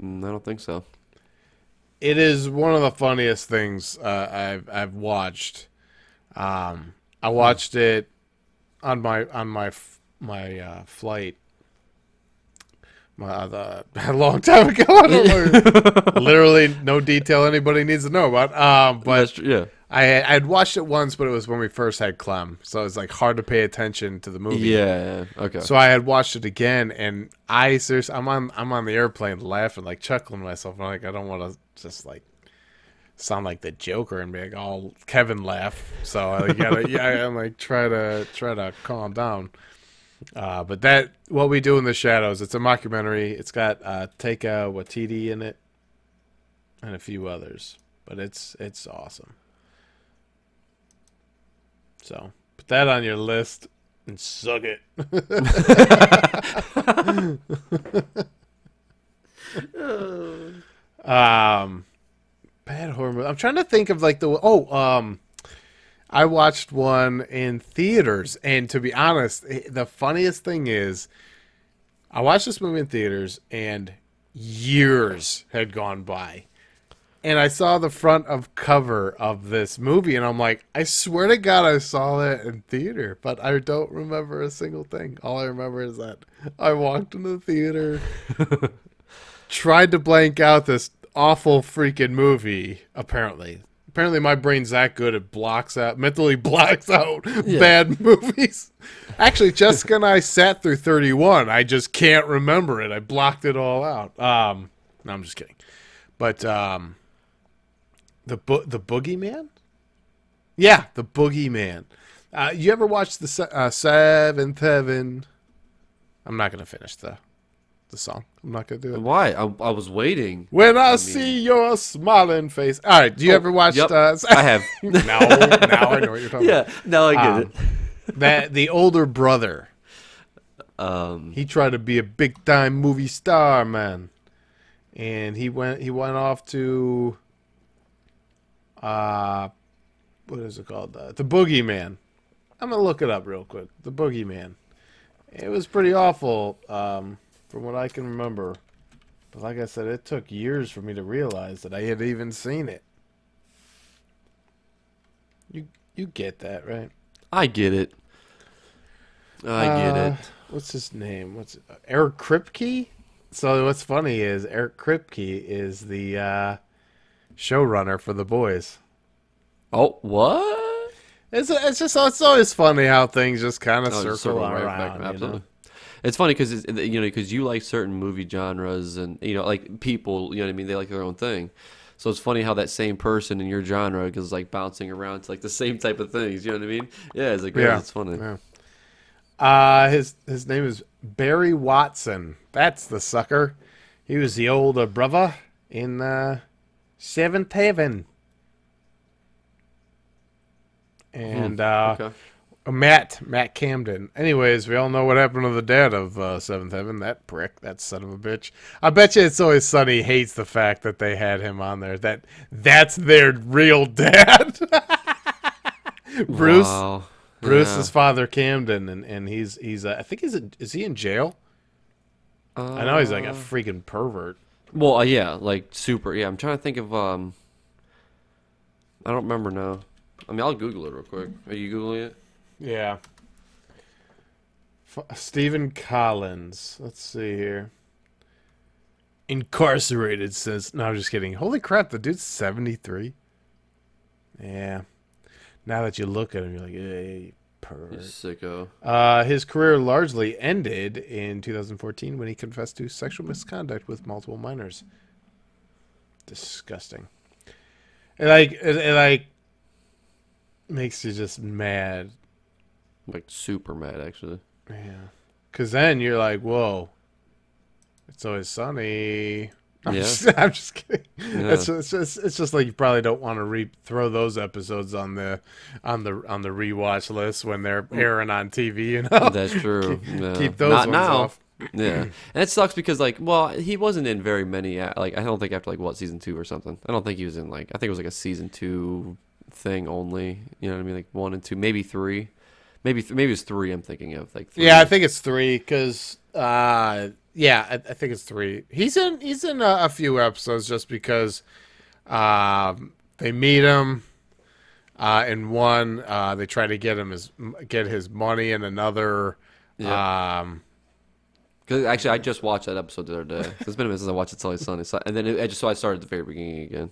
Mm, I don't think so. It is one of the funniest things uh, I've I've watched. Um, I watched it on my on my my uh, flight. My uh, a long time ago. I don't know. Literally no detail anybody needs to know about. Um, but yeah. I I'd watched it once, but it was when we first had Clem, so it's like hard to pay attention to the movie. Yeah. Okay. So I had watched it again, and I seriously, I'm on, I'm on the airplane laughing, like chuckling myself. I'm like, I don't want to just like sound like the Joker and be like, all Kevin laugh. So I gotta, yeah, I'm like, try to, try to calm down. Uh, but that, what we do in the shadows, it's a mockumentary. It's got uh, Taika Waititi in it, and a few others. But it's, it's awesome. So put that on your list and suck it. um, bad horror movie. I'm trying to think of like the oh um, I watched one in theaters, and to be honest, eh, the funniest thing is, I watched this movie in theaters, and years had gone by. And I saw the front of cover of this movie, and I'm like, I swear to God, I saw that in theater, but I don't remember a single thing. All I remember is that I walked into the theater, tried to blank out this awful freaking movie. Apparently, apparently my brain's that good it blocks out, mentally blocks out bad movies. Actually, Jessica and I sat through 31. I just can't remember it. I blocked it all out. Um, no, I'm just kidding. But um, the bo- the boogeyman. Yeah, the boogeyman. Uh, you ever watch the se- uh, Seventh Heaven? I'm not gonna finish the the song. I'm not gonna do it. Why? I, I was waiting. When I, see your smiling face. All right. Do you ever watch? Yep, Uh, I have. now, now I know what you're talking Yeah. Now I get Um, it. That the older brother. Um. He tried to be a big time movie star, man, and he went. He went off to. Uh, what is it called? Uh, the Boogeyman. I'm gonna look it up real quick. The Boogeyman. It was pretty awful, um, from what I can remember. But like I said, it took years for me to realize that I had even seen it. You you get that, right? I get it. I get Uh, it. What's his name? What's uh, Eric Kripke? So what's funny is Eric Kripke is the uh, showrunner for The Boys. Oh, what? It's it's just it's always funny how things just kind of Oh, circle right around. back, you know? It's funny because you know because you like certain movie genres and you know like people you know what I mean they like their own thing. So it's funny how that same person in your genre is like bouncing around to like the same type of things. You know what I mean? Yeah, it's like yeah, Yeah. it's funny. Yeah. Uh, his his name is Barry Watson. That's the sucker. He was the older brother in uh, Seventh Heaven. And uh, Okay. Matt, Matt Camden. Anyways, we all know what happened to the dad of uh, Seventh Heaven. That prick, that son of a bitch. I bet you it's always Sunny hates the fact that they had him on there. That that's their real dad. Bruce, Wow. Bruce's Yeah. father Camden, and, and he's he's uh, I think he's in, is he in jail? I know he's like a Uh, freaking pervert. Well, uh, yeah, like super. Yeah, I'm trying to think of. um I don't remember now. I mean, I'll Google it real quick. Are you googling it? Yeah. F- Stephen Collins. Let's see here. incarcerated since. No, I'm just kidding. Holy crap, the dude's 73. Yeah. Now that you look at him, you're like, hey, You pervert. sicko. Uh, his career largely ended in 2014 when he confessed to sexual misconduct with multiple minors. Disgusting. It like it, it like makes you just mad. Like super mad actually. Yeah. Cause then you're like, whoa. It's always sunny. I'm, Yeah. just, I'm just kidding. Yeah. It's, it's just it's just like you probably don't want to re throw those episodes on the on the on the rewatch list when they're airing on TV. You know, That's true. Yeah. keep those Not ones now. off. Yeah, and it sucks because like, well, he wasn't in very many. uh, Like, I don't think after like what season two or something. I don't think he was in like. I think it was like a season two thing only. You know what I mean? Like one and two, maybe three, maybe th- maybe it's three. I'm thinking of like. Three. Yeah, I think it's three because, uh, yeah, I, I think it's three. He's in he's in a, a few episodes just because um, they meet him. Uh, in one, uh, they try to get him his get his money. In another, um, Because actually, I just watched that episode the other day. It's been a minute since I watched It's Always Sunny, so, and then it, I just so I started at the very beginning again.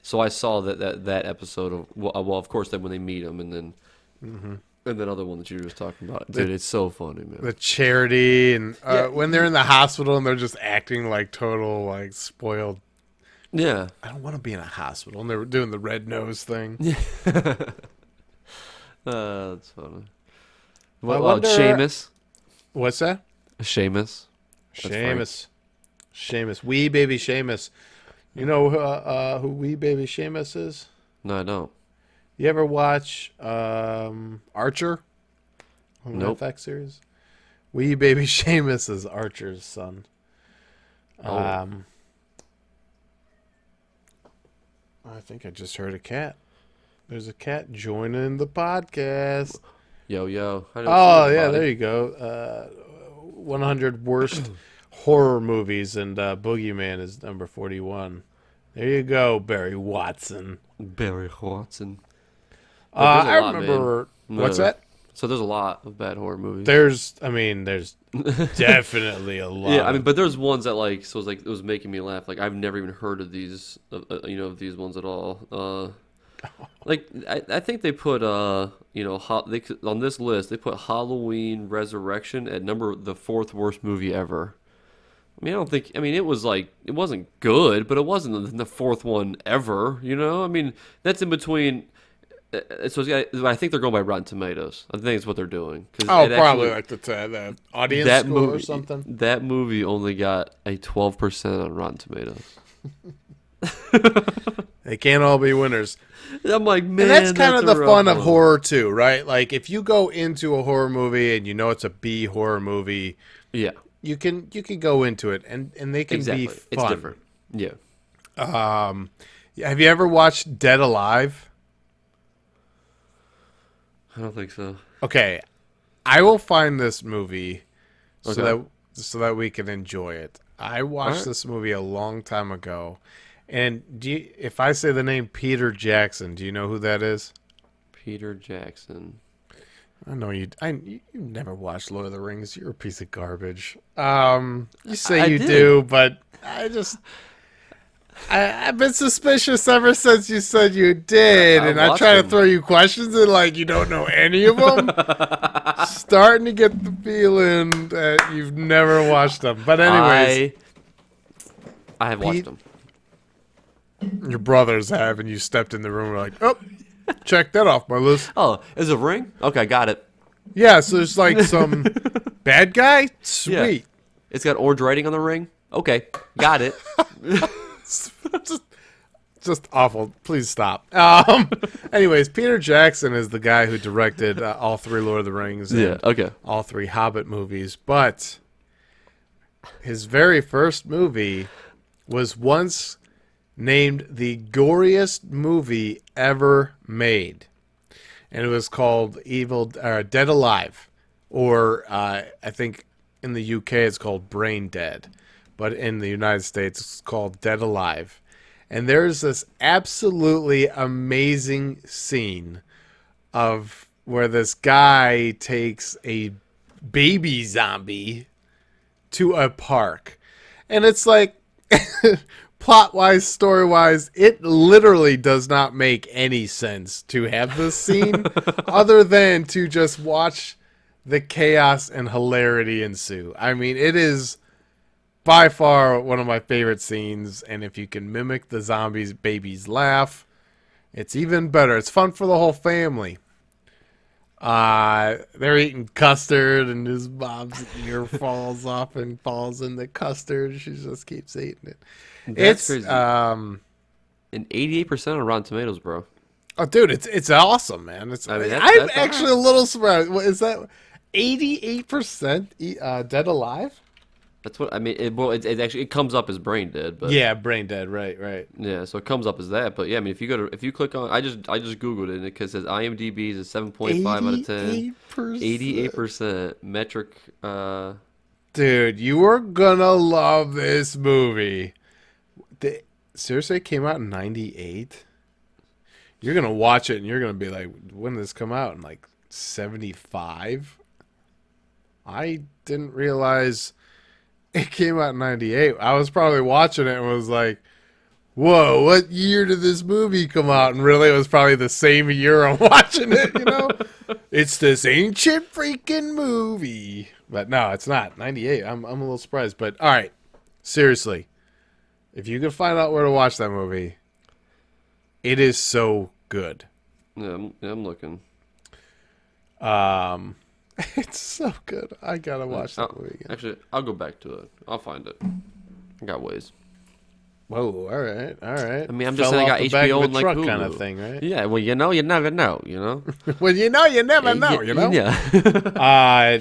So I saw that that, that episode of well, well, of course, then when they meet him, and then and then other one that you were just talking about, dude, it's so funny, man. the charity, and uh, Yeah. when they're in the hospital and they're just acting like total like spoiled. Yeah, I don't want to be in a hospital, and they're doing the red nose thing. uh, that's funny. What, well, Seamus, What's that? Seamus. Seamus. Seamus. Wee baby Seamus. You know uh, uh, who Wee baby Seamus is? No, I don't. You ever watch um, Archer? Nope. FX series? Wee baby Seamus is Archer's son. Oh. Um, I think I just heard a cat. There's a cat joining the podcast. Yo, yo. Oh yeah, there you go. Uh, 100 worst horror movies, and uh, Boogeyman is number 41. There you go, Barry Watson. Barry Watson. Uh, I lot, man. remember. What's that? So there's a lot of bad horror movies. There's, I mean, there's definitely a lot. Yeah, I mean, but there's ones that like so it was like it was making me laugh. Like I've never even heard of these, uh, you know, of these ones at all. Uh, like I, I think they put uh, you know, ho- they on this list they put Halloween Resurrection at number the fourth worst movie ever. I mean, I don't think. I mean, it was like it wasn't good, but it wasn't the fourth one ever. You know, I mean, that's in between. Uh, So I think they're going by Rotten Tomatoes. I think it's what they're doing. 'cause oh, it probably actually- like the, the audience that score movie or something. That movie only got a twelve percent on Rotten Tomatoes. They can't all be winners. I'm like, man, and that's kind of the fun of horror too, right? Like if you go into a horror movie and you know it's a B horror movie, Yeah, you can you can go into it and and they can exactly. be fun. It's different. Yeah, Um, have you ever watched Dead Alive? I don't think so. Okay, I will find this movie so that so that we can enjoy it. I watched Alright. this movie a long time ago, and do you, if I say the name Peter Jackson, do you know who that is? Peter Jackson. I know you. I you you never watched Lord of the Rings. You're a piece of garbage. Um, you say I you did. do, but I just. I, I've been suspicious ever since you said you did, I and I try to throw you questions and like you don't know any of them. Starting to get the feeling that you've never watched them. But anyways, I, I have watched Pete- them. your brothers have, and you stepped in the room and were like, oh, check that off my list. Oh, is it a ring? Okay, got it. Yeah, so there's like some bad guy. Sweet. It's got orange writing on the ring. Okay, got it. just, just awful. Please stop. Um. anyways, Peter Jackson is the guy who directed uh, all three Lord of the Rings and yeah. Okay. all three Hobbit movies, but his very first movie was once named the goriest movie ever made, and it was called Evil uh, Dead Alive, or uh, I think in the UK it's called Brain Dead, but in the United States it's called Dead Alive. And there's this absolutely amazing scene of where this guy takes a baby zombie to a park. And it's like plot wise, story wise, it literally does not make any sense to have this scene other than to just watch the chaos and hilarity ensue. I mean, it is by far one of my favorite scenes, and if you can mimic the zombies' babies laugh, it's even better. It's fun for the whole family. Uh, they're eating custard, and his mom's ear falls off and falls in the custard. She just keeps eating it. That's it's crazy. um, and 88% on Rotten Tomatoes, bro. oh, dude, it's it's awesome, man. It's I mean, that's- I'm that's actually a little surprised. What is that? Eighty-eight percent uh, dead alive. That's what I mean. It, well, it, it actually it comes up as brain dead, but Yeah, brain dead. Right, right. Yeah, so it comes up as that. But yeah, I mean, if you go to if you click on, I just I just googled it and it says IMDb is a seven point five out of 10, 88%. eighty eight percent metric. Uh, Dude, you are gonna love this movie. The, seriously, it came out in '98. You're gonna watch it and you're gonna be like, "When did this come out?" In like '75. I didn't realize it came out in '98. I was probably watching it and was like, "Whoa, what year did this movie come out?" And really, it was probably the same year I'm watching it. You know, it's this ancient freaking movie. But no, it's not. 98. I'm I'm a little surprised. But all right. Seriously. If you can find out where to watch that movie, it is so good. yeah, I'm, I'm looking. Um it's so good. I got to watch that Oh, movie again. Actually, I'll go back to it. I'll find it. I got ways. Whoa, all right. All right. I mean, I'm just Fell saying I got HBO and like truck Hulu kind of thing, right? Yeah, well, you know, you never know. You know. well, you know, you never know, you know. Yeah. uh,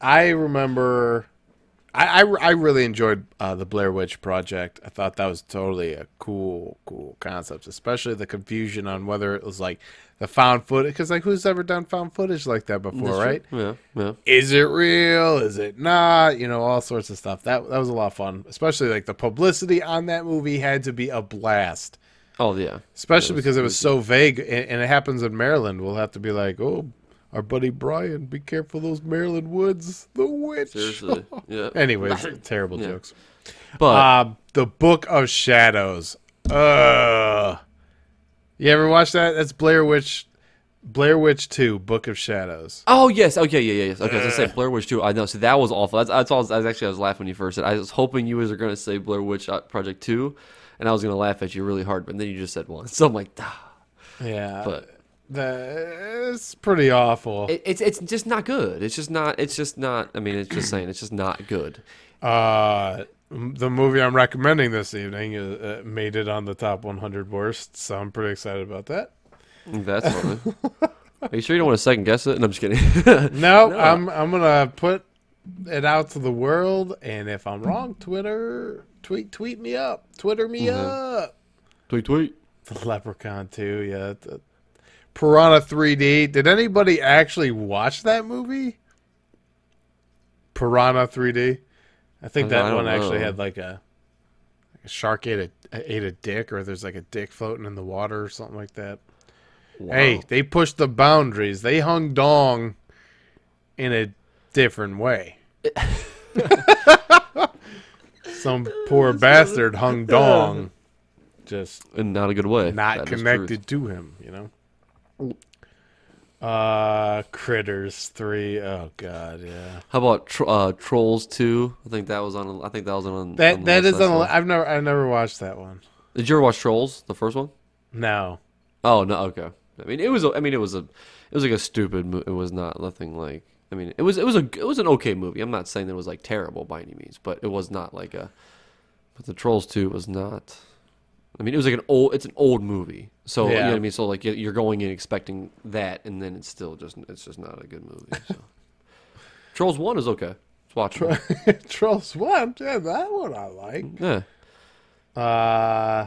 I remember, I, I, I really enjoyed uh, the Blair Witch Project. I thought that was totally a cool, cool concept, especially the confusion on whether it was like the found footage. Because like, who's ever done found footage like that before, That's right? true. Yeah. Yeah. Is it real? Is it not? You know, all sorts of stuff. That that was a lot of fun. Especially like the publicity on that movie had to be a blast. Oh yeah. Especially It was because it was so vague, and, and it happens in Maryland. We'll have to be like, oh, our buddy Brian, be careful those Maryland woods, the witch. Seriously. Yeah. Anyways, terrible Yeah. jokes. But Uh, the Book of Shadows. Uh, you ever watch that? That's Blair Witch, Blair Witch Two, Book of Shadows. Oh yes, okay, yeah, yeah, yes. Okay, so I said Blair Witch Two. I know. So that was awful. That's, that's all. I was actually I was laughing when you first said. I was hoping you was going to say Blair Witch uh, Project two, and I was going to laugh at you really hard. But then you just said one. So I'm like, ah. Yeah, but that, it's pretty awful. it, it's it's just not good. It's just not. It's just not. I mean, it's just saying. It's just not good. Uh, the movie I'm recommending this evening uh, uh, made it on the top 100 worst, so I'm pretty excited about that. That's funny. Are you sure you don't want to second guess it? No, I'm just kidding. No, No. I'm I'm gonna put it out to the world, and if I'm wrong, Twitter tweet tweet me up, Twitter me Mhm. up. tweet tweet. The Leprechaun too, yeah. the- Piranha 3D. Did anybody actually watch that movie? Piranha 3D. I think I that one actually know. had like a, like a shark ate a ate a dick, or there's like a dick floating in the water or something like that. Hey, they pushed the boundaries. They hung dong in a different way. Some poor bastard hung dong, just in not a good way. not That connected to him. You know. Uh, Critters three. Oh God, yeah. How about uh, Trolls two? I think that was on. I think that was on. on That the that is on. one. I've never I've never watched that one. Did you ever watch Trolls? The first one? No. Oh no. Okay. I mean, it was. a- I mean, it was a. It was like a stupid. Mo- it was not nothing like. I mean, it was. It was a. It was an okay movie. I'm not saying that it was like terrible by any means, but it was not like a. But the Trolls two was not. I mean, it was like an old. It's an old movie, so you know Yeah. what I mean. So like you- you're going in expecting that, and then it's still just. It's just not a good movie. So. Trolls one is okay. It's watchable. Trolls one. Yeah, that one I like. Yeah. Uh,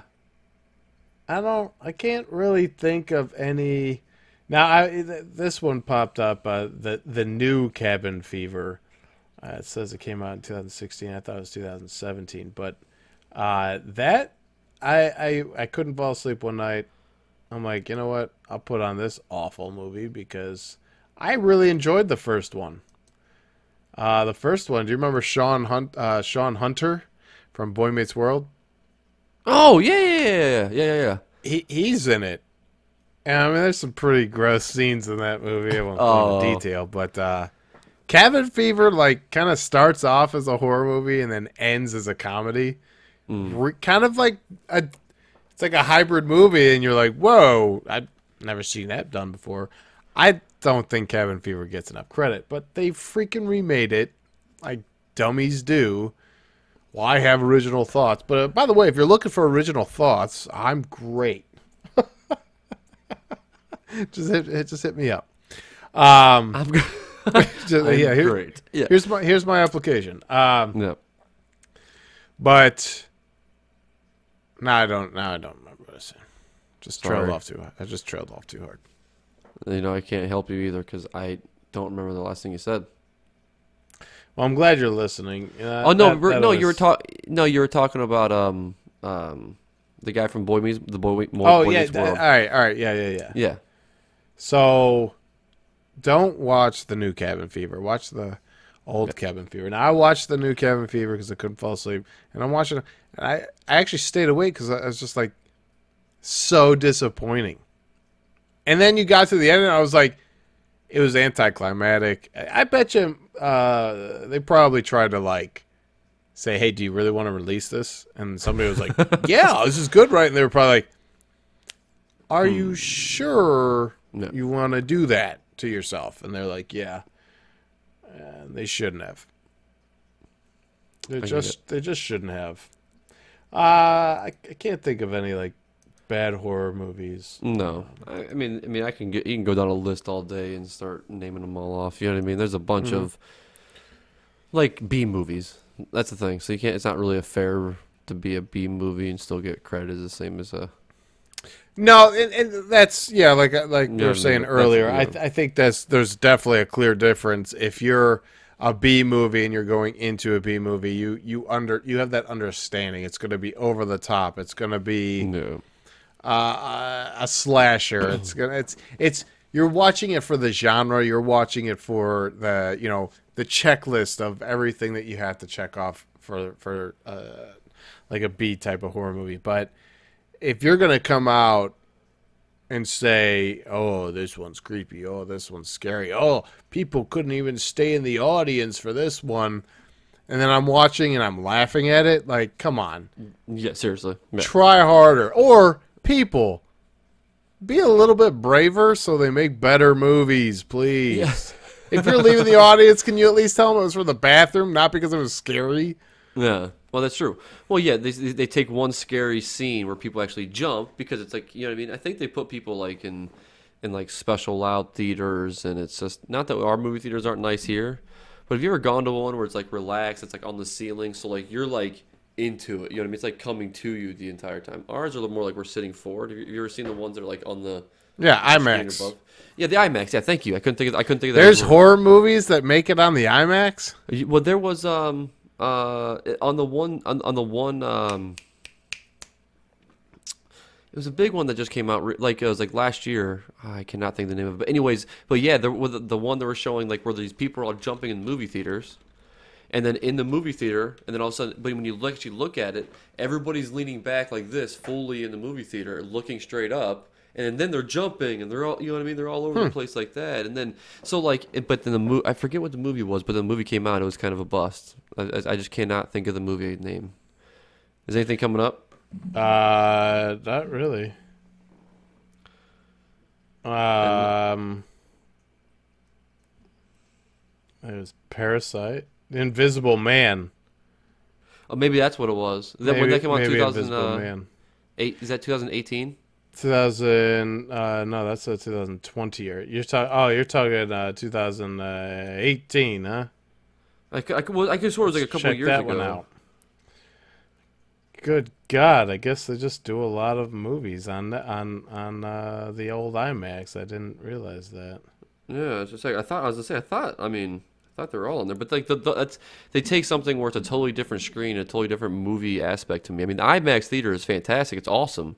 I don't. I can't really think of any. Now, I th- this one popped up. Uh, the the new Cabin Fever. Uh, it says it came out in 2016. I thought it was 2017, but uh, that I, I I couldn't fall asleep one night. I'm like, you know what? I'll put on this awful movie because I really enjoyed the first one. Uh, the first one. Do you remember Sean Hunt? Uh, Shawn Hunter from Boy Meets World. Oh yeah, yeah, yeah, yeah, yeah, yeah. He he's in it. And I mean, there's some pretty gross scenes in that movie. I won't go Oh. into detail, but uh, Cabin Fever like kind of starts off as a horror movie and then ends as a comedy. Re- kind of like a, it's like a hybrid movie, and you're like, whoa, I've never seen that done before. I don't think Cabin Fever gets enough credit, but they freaking remade it, like dummies do. Well, I have original thoughts, but uh, by the way, if you're looking for original thoughts, I'm great. just hit, just hit me up. Um, I'm, g- just- I'm yeah, here- great. Yeah. here's my here's my application. Um, yeah. but now I don't now I don't remember what I said. Just trailed off too. I just trailed off too hard. You know, I can't help you either because I don't remember the last thing you said. Well, I'm glad you're listening. Uh, oh no, that- that no, you were talking. No, you were talking about um um the guy from Boy Meets the Boy, Boy, Oh Boy yeah, Meets that- all right, all right, yeah, yeah, yeah. yeah. So, don't watch the new Cabin Fever. Watch the old Cabin Fever. Now I watched the new Cabin Fever because I couldn't fall asleep, and I'm watching. And I I actually stayed awake because I was just like so disappointing. And then you got to the end, and I was like, it was anticlimactic. I I bet you uh, they probably tried to like say, "Hey, do you really want to release this?" And somebody was like, "Yeah, this is good, right?" And they were probably like, "Are you sure No. you want to do that to yourself?" And they're like, "Yeah." And they shouldn't have. They just they just shouldn't have. Uh, I, I can't think of any like bad horror movies. No, I, I mean, I mean, I can get you can go down a list all day and start naming them all off. You know what I mean? There's a bunch Mm-hmm. of like B movies. That's the thing. So you can't. It's not really a fair to be a B movie and still get credit as the same as a. No, and, and that's yeah, like like we Yeah, were saying earlier. I th- I think that's there's definitely a clear difference if you're a B movie and you're going into a B movie. You you under you have that understanding. It's going to be over the top. It's going to be No. uh, a slasher. It's gonna it's it's you're watching it for the genre. You're watching it for the you know the checklist of everything that you have to check off for for uh, like a B type of horror movie. But if you're gonna come out and say, "Oh, this one's creepy. Oh, this one's scary. Oh, people couldn't even stay in the audience for this one," and then I'm watching and I'm laughing at it, like, come on Yeah, seriously. Yeah. try harder or people be a little bit braver so they make better movies please Yes. if you're leaving the audience can you at least tell them it was for the bathroom not because it was scary Yeah. Well, that's true. Well, yeah, they they take one scary scene where people actually jump because it's like you know what I mean. I think they put people like in in like special loud theaters, and it's just not that our movie theaters aren't nice here, but have you ever gone to one where it's like relaxed, it's like on the ceiling, so like you're like into it. You know what I mean? It's like coming to you the entire time. Ours are a little more like we're sitting forward. Have you, have you ever seen the ones that are like on the yeah imax? Yeah, the IMAX. Yeah, thank you. I couldn't think. Of, I couldn't think of that. there's horror movies that make it on the imax Well, there was um uh on the one on, on the one um it was a big one that just came out like it was like last year. I cannot think the name of it. But anyways, but yeah, the, the one that were showing like where these people are all jumping in movie theaters. And then in the movie theater, and then all of a sudden, but when you actually look at it, everybody's leaning back like this, fully in the movie theater, looking straight up, and then they're jumping, and they're all, you know what I mean? They're all over the place like that. And then, so like, but then the movie, I forget what the movie was, but the movie came out, it was kind of a bust. I, I I just cannot think of the movie name. Is anything coming up? uh not really um it was parasite the invisible man Oh, maybe that's what it was. That, when that came out, maybe two thousand Invisible Man. eight. Is that two thousand eighteen? 2000 uh no that's a 2020 year you're talking oh you're talking uh 2018 huh I, could- I, well, I swear it was like a couple check years that ago. one out good god i guess they just do a lot of movies on the- on on uh the old imax i didn't realize that Yeah, it's just like I thought. I was gonna say. I thought. I mean, I thought they were all in there, but like the, the that's they take something where it's a totally different screen, a totally different movie aspect to me. I mean, the IMAX theater is fantastic. It's awesome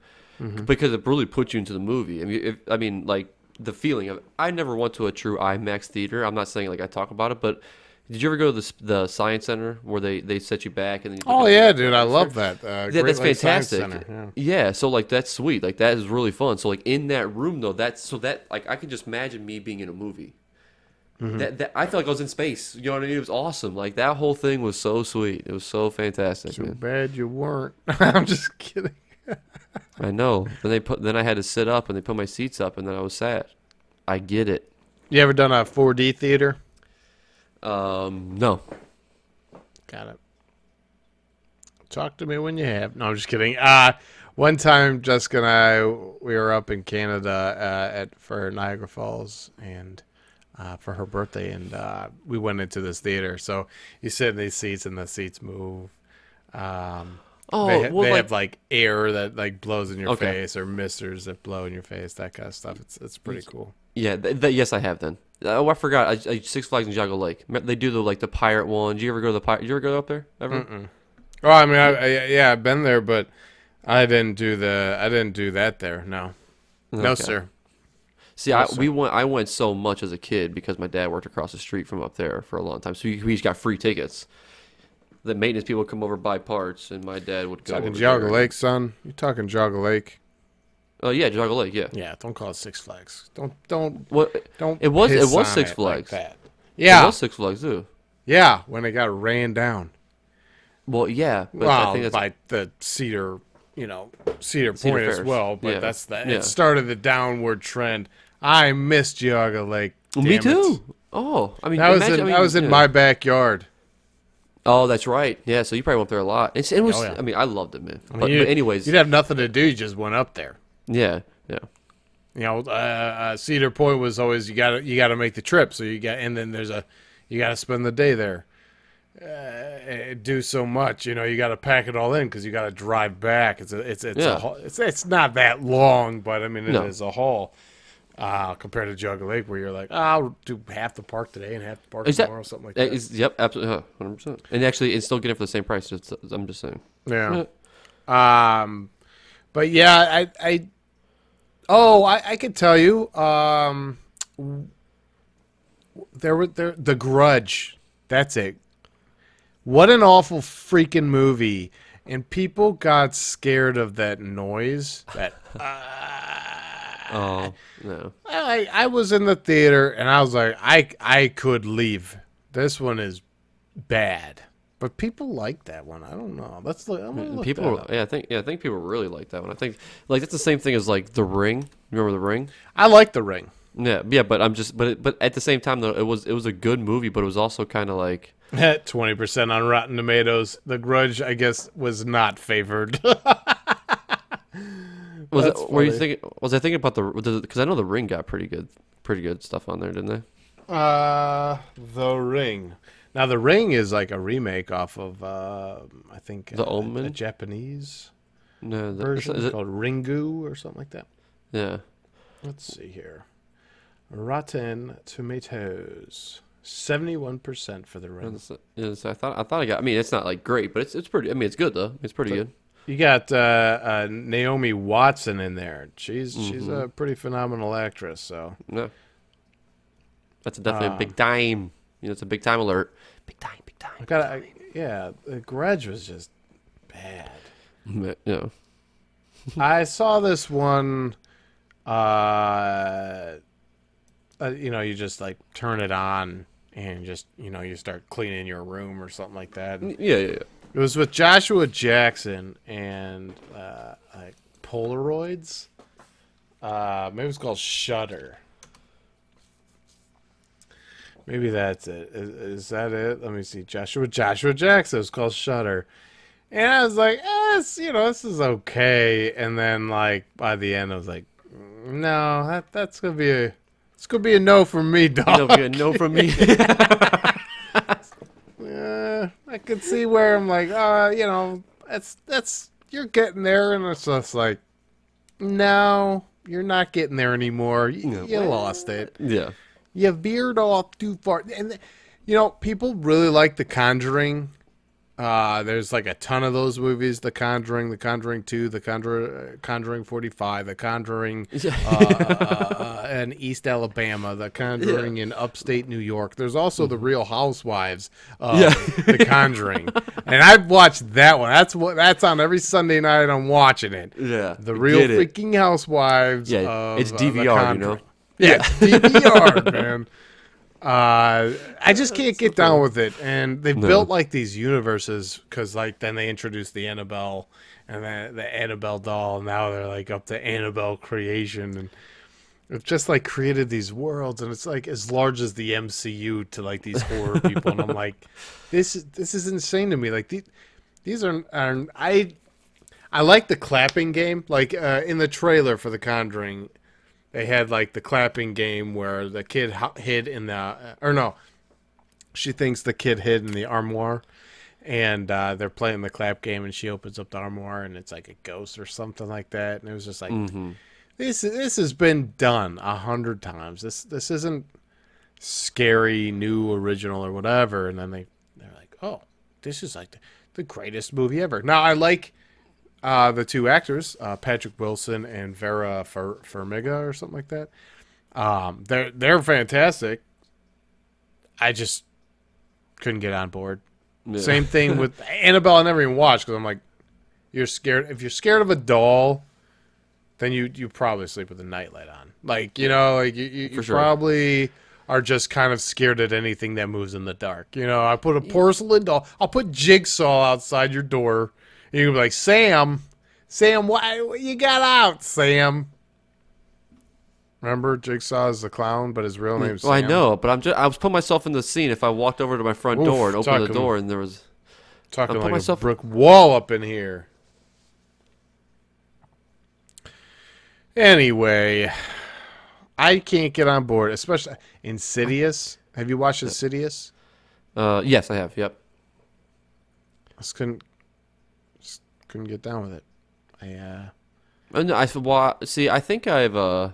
because it really puts you into the movie. I mean, if, I mean, like the feeling of. I never went to a true IMAX theater. I'm not saying like I talk about it, but Did you ever go to the the science center where they they set you back and then? You Oh yeah, dude, I love that. Uh, Yeah, that's Science fantastic. Yeah. yeah. so like that's sweet. Like that is really fun. So like in that room though, that's so that like I can just imagine me being in a movie. Mm-hmm. That, that I felt like I was in space. You know what I mean? It was awesome. Like that whole thing was so sweet. It was so fantastic, Too man. bad you weren't. I'm just kidding. I know. Then they put then I had to sit up and they put my seats up and then I was sad. I get it. You ever done a 4D theater? Um, no. Got it. Talk to me when you have. No, I'm just kidding. Uh one time Jessica and I we were up in Canada uh, at for Niagara Falls and uh, for her birthday and uh, we went into this theater. So you sit in these seats and the seats move. Um Oh, they, ha- well, they like, have like air that like blows in your Okay. face or misters that blow in your face, that kind of stuff. It's it's pretty cool. yeah. Th- th- yes, I have then. Oh, I forgot. I, I, Six Flags in Geauga Lake. They do the like the pirate one. Do you ever go to the pirate? You ever go up there ever? Oh, I mean, I, I, yeah, I've been there, but I didn't do the I didn't do that there. No, no, sir. See, No, I, sir. we went. I went so much as a kid because my dad worked across the street from up there for a long time. So we, we just got free tickets. The maintenance people would come over buy parts, and my dad would go. Talking over Geauga. Lake, son. You're talking Geauga Lake? Oh yeah, Geauga Lake. Yeah. Yeah, don't call it Six Flags. Don't don't What? don't. It was- it was Six it Flags. Like that. It was Six Flags too. yeah. When it got ran down, Well, yeah, but I well, think that's by the Cedar, you know, Cedar, Cedar Point as well. But Yeah. that's the Yeah. It started the downward trend. I miss Geauga Lake. me damn it. too. Oh, I mean, That was imagine- in, I mean, that was in yeah. my backyard. Oh, that's right. Yeah, so you probably went up there a lot. It's, it was. Oh, yeah. I mean, I loved it, man. I mean, but, you- but anyways, you'd have nothing to do. You just went up there. yeah, yeah. you know, uh, uh, Cedar Point was always you got to you got to make the trip. So you got and then there's a you got to spend the day there. Uh, do so much, you know. You got to pack it all in because you got to drive back. It's a it's it's Yeah. a it's it's not that long, but I mean it is No. a haul. Uh, compared to Geauga Lake, where you're like, oh, I'll do half the park today and half the park Is that- tomorrow, something like Uh, that. is- yep, absolutely, hundred percent. And actually, it's still getting it for the same price. I'm just saying. Yeah. Um, but yeah, I, I, oh, I, I could tell you, um, there were there the Grudge. That's it. What an awful freaking movie, and people got scared of that noise. That Oh no. I, I was in the theater and I was like, I, I could leave. This one is bad, but people like that one. I don't know. I'm gonna mm, look People, yeah, I think, yeah, I think people really like that one. I think, like, that's the same thing as like The Ring. Remember The Ring? I like the ring. Yeah, yeah, but I'm just, but it, but at the same time though, it was it was a good movie, but it was also kind of like, Twenty percent on Rotten Tomatoes. The Grudge, I guess, was not favored. was That's it, were you funny. thinking? Was I thinking about the? Because I know The Ring got pretty good, pretty good stuff on there, didn't they? uh, the Ring. Now, The Ring is like a remake off of, uh, I think, The uh, a Omen? Japanese No, the, version is it? called Ringu or something like that. Yeah. Let's see here. Rotten Tomatoes, seventy-one percent for The Ring. It's- I thought I thought I got. I mean, it's not like great, but it's it's pretty. I mean, it's good though. It's pretty good. You got uh, uh, Naomi Watson in there. She's she's a pretty phenomenal actress. So No, that's a definitely a big time. You know, it's a big time alert. Big time, big time. I got I, yeah. The Grudge was just bad. Yeah, you know. I saw this one. Uh, uh, you know, you just like turn it on and just you know you start cleaning your room or something like that. yeah, yeah, yeah. It was with Joshua Jackson and uh, like Polaroids. Uh, maybe it's called Shutter. Maybe that's it. Is, is that it? Let me see. Joshua Joshua Jackson. It's called Shutter. And I was like, eh, you know, this is okay. And then like by the end, I was like, no, that that's gonna be a it's gonna be a no from me, dog. No, good. no from me. I could see where I'm like, uh, you know, that's that's you're getting there, and it's just like, no, you're not getting there anymore. You, No. you lost it. yeah. You veered off too far, and you know, people really like The Conjuring. Uh, there's like a ton of those movies: The Conjuring, The Conjuring Two, The Conjuring, Conjuring Forty Five, The Conjuring uh, uh, in East Alabama, The Conjuring in upstate New York. There's also The Real Housewives of Yeah. The Conjuring, and I've watched that one. That's what that's on every Sunday night. I'm watching it. Yeah. The Real freaking Housewives. Yeah, of, it's uh, DVR, you know? Yeah, it's DVR, man. Uh, I just can't get down with it, and they've No. built like these universes because, like, then they introduced the Annabelle and the the Annabelle doll, and now they're like up to Annabelle creation, and it's just like created these worlds, and it's like as large as the MCU to like these horror people, and I'm like, this is this is insane to me. Like these these are, are I I like the clapping game, like uh, in the trailer for The Conjuring they had like the clapping game where the kid hid in the uh, or no she thinks the kid hid in the armoire and uh, they're playing the clap game and she opens up the armoire and it's like a ghost or something like that and it was just like Mm-hmm. this this has been done a hundred times. This this isn't scary new original or whatever. And then they they're like oh this is like the, the greatest movie ever. Now i like uh, the two actors, uh, Patrick Wilson and Vera Fer- Farmiga or something like that. Um, they're they're fantastic. I just couldn't get on board. Yeah. Same thing with Annabelle. I never even watched because I'm like, you're scared. If you're scared of a doll, then you you probably sleep with a nightlight on. Like you know, like you you, you sure. probably are just kind of scared at anything that moves in the dark. You know, I put a porcelain doll. I'll put jigsaw outside your door. You can be like, Sam, Sam, why you got out, Sam? Remember, Jigsaw is the clown, but his real name's Well, I know, but I'm just I was putting myself in the scene. If I walked over to my front Oof, door and opened the door and there was Talking like myself- a brick wall up in here. Anyway, I can't get on board, especially Insidious. Have you watched Insidious? uh yes, I have. Yep. I just couldn't, couldn't get down with it. I uh, and I well, see. I think I've. uh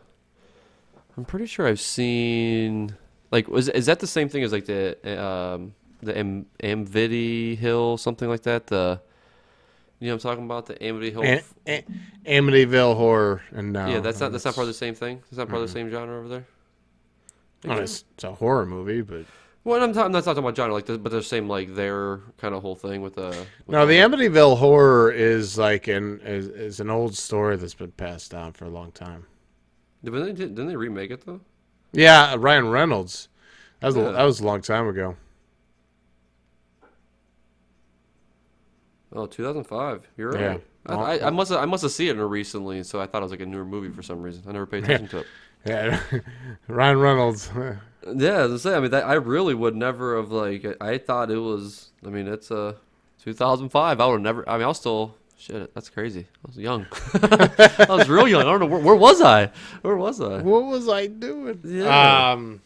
I'm pretty sure I've seen. Like, was is that the same thing as like the um the Am- Amity Hill something like that? The you know what I'm talking about the Amity Hill. Am- Am- Amityville horror, and no, yeah, that's not that's not part of the same thing. That's not part of the same genre over there. Well, it's, it's a horror movie, but Well, I'm, ta- I'm not talking about genre, like, the, but the same like their kind of whole thing with the. With no, the Amityville horror is like an is, is an old story that's been passed down for a long time. Didn't they, didn't they remake it though? Yeah, uh, Ryan Reynolds. That was a, that was a long time ago. Oh, 2005. You're Yeah. right. I, I, I must have, I must have seen it recently, so I thought it was like a newer movie for some reason. I never paid attention to it. Yeah, Ryan Reynolds. Yeah, as I say, I mean, that, I really would never have like. I, I thought it was. I mean, it's uh, 2005. I would have never. I mean, I was still. Shit, that's crazy. I was young. I was real young. I don't know where, where was I. Where was I? what was I doing? Yeah. Um.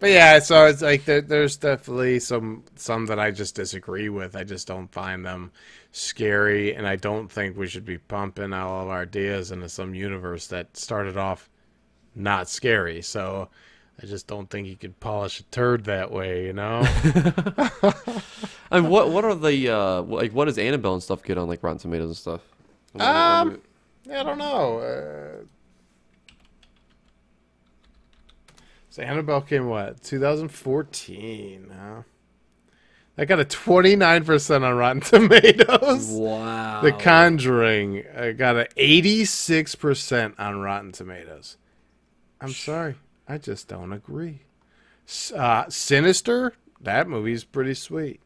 But yeah, so it's like there, there's definitely some some that I just disagree with. I just don't find them scary, and I don't think we should be pumping all of our ideas into some universe that started off not scary. So I just don't think you could polish a turd that way, you know. I mean, what what are the uh like what does Annabelle and stuff get on like Rotten Tomatoes and stuff? Um, I don't know. Uh, so Annabelle came what? 2014. Huh? I got a 29% on Rotten Tomatoes. wow. The Conjuring I got a 86% on Rotten Tomatoes. I'm sorry, I just don't agree. Uh, Sinister, that movie's pretty sweet.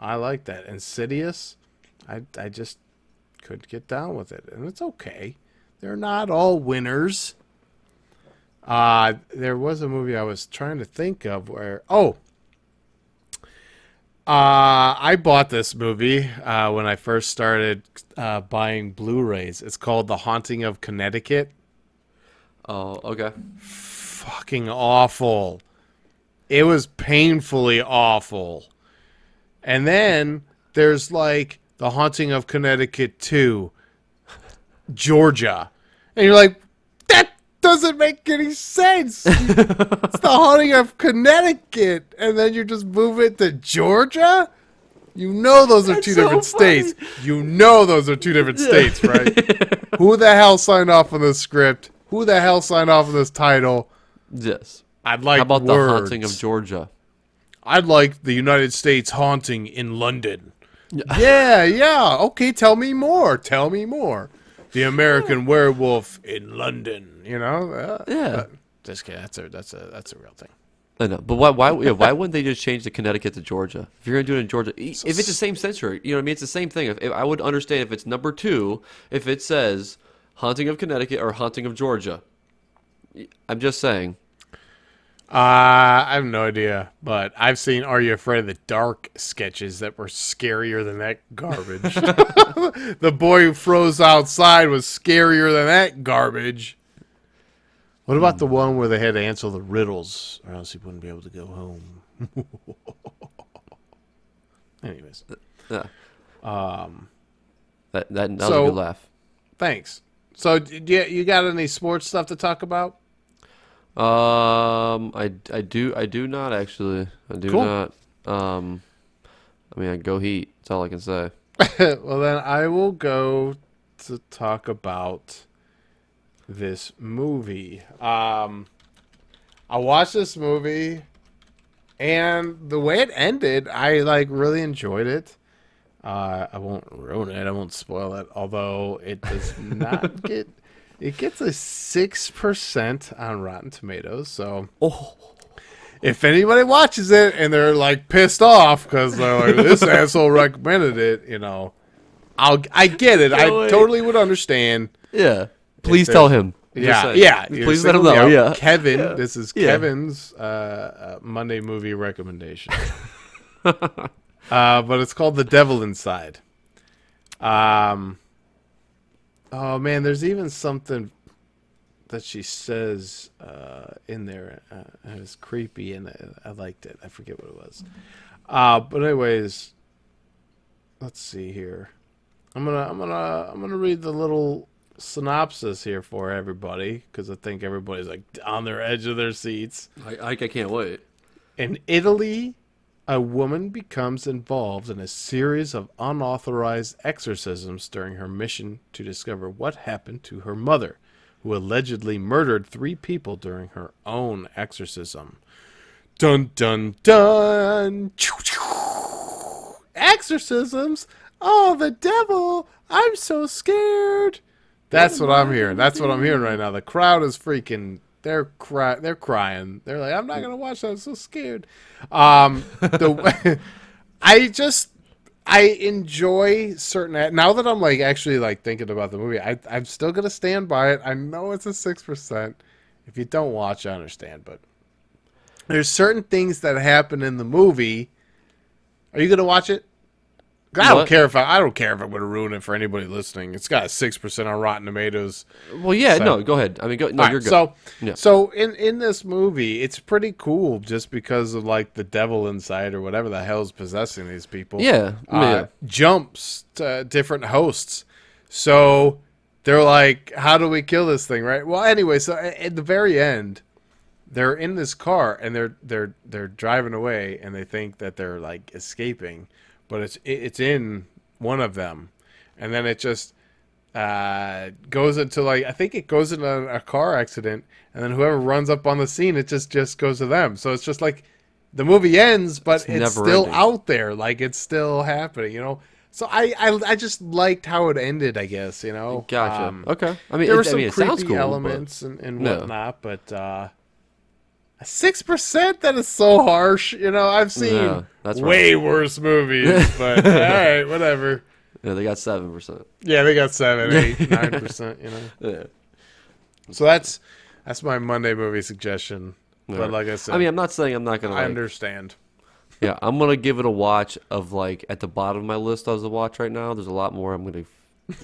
I like that. Insidious, I I just couldn't get down with it, and it's okay. They're not all winners. Uh there was a movie I was trying to think of where oh uh, I bought this movie uh, when I first started uh, buying Blu-rays. It's called The Haunting of Connecticut. Oh, okay. Fucking awful. It was painfully awful. And then there's like The Haunting of Connecticut 2, Georgia. And you're like, that doesn't make any sense. it's The Haunting of Connecticut. And then you just move it to Georgia? You know those are That's two so different funny. states. You know those are two different states, right? Who the hell signed off on this script? Who the hell signed off on this title? Yes. I'd like How about words. the haunting of Georgia? I'd like the United States haunting in London. Yeah, yeah. Okay, tell me more. Tell me more. The American werewolf in London. You know. Uh, Yeah. uh, just kidding. That's a that's a that's a real thing. I know, but why? Why? Yeah, why wouldn't they just change the Connecticut to Georgia? If you're gonna do it in Georgia, if it's the same century, you know what I mean. It's the same thing. If, if I would understand if it's number two, if it says "Haunting of Connecticut" or "Haunting of Georgia." I'm just saying. Uh, I have no idea, but I've seen Are You Afraid of the Dark sketches that were scarier than that garbage. the boy who froze outside was scarier than that garbage. What about the one where they had to answer the riddles, or else he wouldn't be able to go home? Anyways, Yeah. Um. That that, that was so- a good laugh. thanks. So, do you, you got any sports stuff to talk about? Um, I, I do I do not actually. I do Cool. not. Um, I mean, I go Heat. That's all I can say. well, then I will go to talk about this movie. Um, I watched this movie, and the way it ended, I like really enjoyed it. Uh, I won't ruin it. I won't spoil it. Although it does not get, it gets a six percent on Rotten Tomatoes. So Oh, if anybody watches it and they're like pissed off because they're like this asshole recommended it, you know, I'll I get it. I totally would understand. yeah. Please tell him. Yeah, saying. yeah. Please let him know. Yeah. Kevin. Yeah. This is Yeah. Kevin's uh, uh, Monday movie recommendation. uh, but it's called The Devil Inside. Um. Oh man, there's even something that she says uh, in there. Uh, it was creepy, and I, I liked it. I forget what it was. Uh, but anyways, let's see here. I'm gonna I'm gonna I'm gonna read the little synopsis here for everybody because I think everybody's like on their edge of their seats. I, I, I can't wait. In Italy, a woman becomes involved in a series of unauthorized exorcisms during her mission to discover what happened to her mother, who allegedly murdered three people during her own exorcism. Dun dun dun! Exorcisms? Oh, the devil! I'm so scared. That's what I'm hearing. That's what I'm hearing right now. The crowd is freaking. They're cry. They're crying. They're like, I'm not gonna watch that. I'm so scared. Um, the I just I enjoy certain. Now that I'm like actually like thinking about the movie, I I'm still gonna stand by it. I know it's a six percent. If you don't watch, I understand, but there's certain things that happen in the movie. Are you gonna watch it? I don't What? care if I, I don't care if I'm gonna ruin it for anybody listening. It's got six percent on Rotten Tomatoes. Well, yeah. So- no, go ahead. I mean, go. No, All you're right, good. So, Yeah. so in in this movie, it's pretty cool just because of like the devil inside or whatever the hell's possessing these people. yeah. uh, yeah. jumps to different hosts. So they're like, "How do we kill this thing?" Right. Well, anyway, so at the very end, they're in this car and they're they're they're driving away and they think that they're like escaping, but it's it's in one of them, and then it just uh, goes into like I think it goes into a, a car accident, and then whoever runs up on the scene, it just just goes to them. So it's just like the movie ends, but It's it's, still ending. out there, like it's still happening, you know. So I, I I just liked how it ended, I guess, you know. Gotcha. Um, okay. I mean, there it, were I some mean, creepy cool. but- elements and, and No. whatnot, but uh, six percent that is so harsh. You know, I've seen Yeah, that's right. way worse movies, but uh, all right, whatever. Yeah, they got seven percent. Yeah, they got seven, eight, nine percent. You know, Yeah. so that's that's my Monday movie suggestion. But like I said, I mean, I'm not saying I'm not gonna. I Like, understand. yeah, I'm gonna give it a watch. Of like at the bottom of my list as a watch right now. There's a lot more. I'm gonna.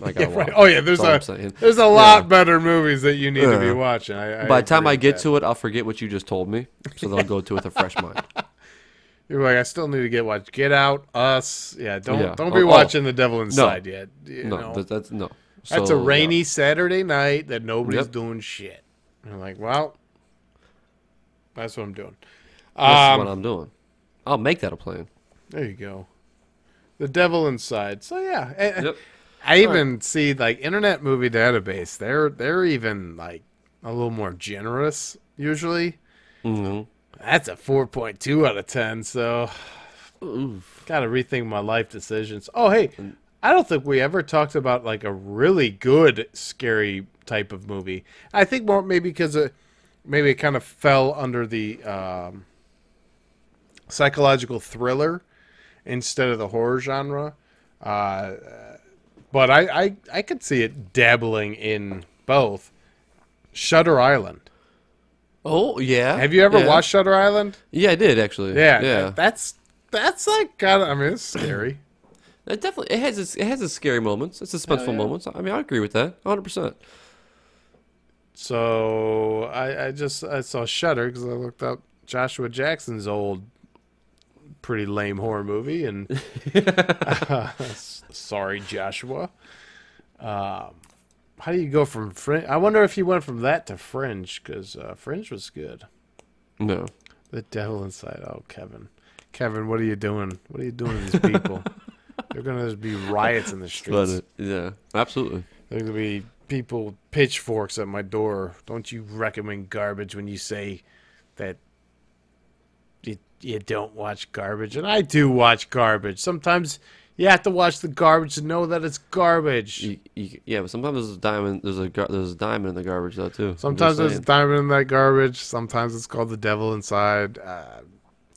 I Yeah, right. Oh yeah, there's That's a there's a lot better movies that you need to be watching. I, By the time I get that. to it, I'll forget what you just told me. So then I'll go to it with a fresh mind. You're like, I still need to get watch Get Out, Us. Yeah, don't Yeah. don't Oh, be oh. watching The Devil Inside yet. You No, know? that, that's no. That's So, a yeah. rainy Saturday night that nobody's Yep. doing shit. And I'm like, well, that's what I'm doing. That's Um, what I'm doing. I'll make that a plan. there you go. The Devil Inside. So yeah, Yep. I even see like Internet Movie Database. They're they're even like a little more generous usually. hmm That's a four point two out of ten. So Oof. got to rethink my life decisions. Oh hey, I don't think we ever talked about like a really good scary type of movie. I think more maybe because it maybe it kind of fell under the um, psychological thriller instead of the horror genre. Uh, but I, I I could see it dabbling in both. Shutter Island. Oh yeah. Have you ever yeah. watched Shutter Island? Yeah, I did actually. Yeah, Yeah. that's that's like kind of. I mean, it's scary. It definitely it has its, it has its scary moments, its suspenseful yeah. moments. I mean, I agree with that, 100. percent So I, I just I saw Shutter because I looked up Joshua Jackson's old, pretty lame horror movie, and s- uh, sorry Joshua. Um, how do you go from Fringe? I wonder if he went from that to Fringe because uh, Fringe was good. No. The Devil Inside. Oh, Kevin, Kevin, what are you doing? What are you doing to these people? They're gonna be riots in the But streets. uh, yeah, absolutely. There's gonna be people with pitchforks at my door. Don't you recommend garbage when you say that you, you don't watch garbage? And I do watch garbage. Sometimes you have to watch the garbage to know that it's garbage. You, you, yeah, but sometimes there's a diamond. There's a there's a diamond in the garbage though too. Sometimes there's a diamond in that garbage. Sometimes it's called the devil inside. Uh,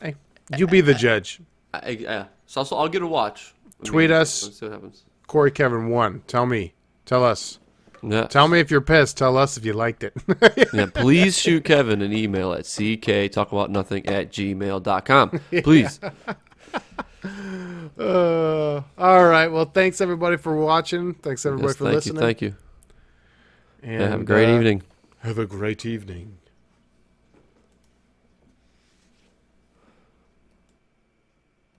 hey, you be the judge. I, I, yeah. So, so I'll get a watch. Tweet us. Let's see what happens. Corey Kevin one. Tell me. Tell us. Yeah. Tell me if you're pissed. Tell us if you liked it. yeah. Please shoot Kevin an email at cktalkaboutnothing at gmail.com. Please. Uh, all right. Well, thanks everybody for watching. Thanks everybody Yes, for thank listening. you. Thank you. And, Yeah, have a great uh, evening. Have a great evening.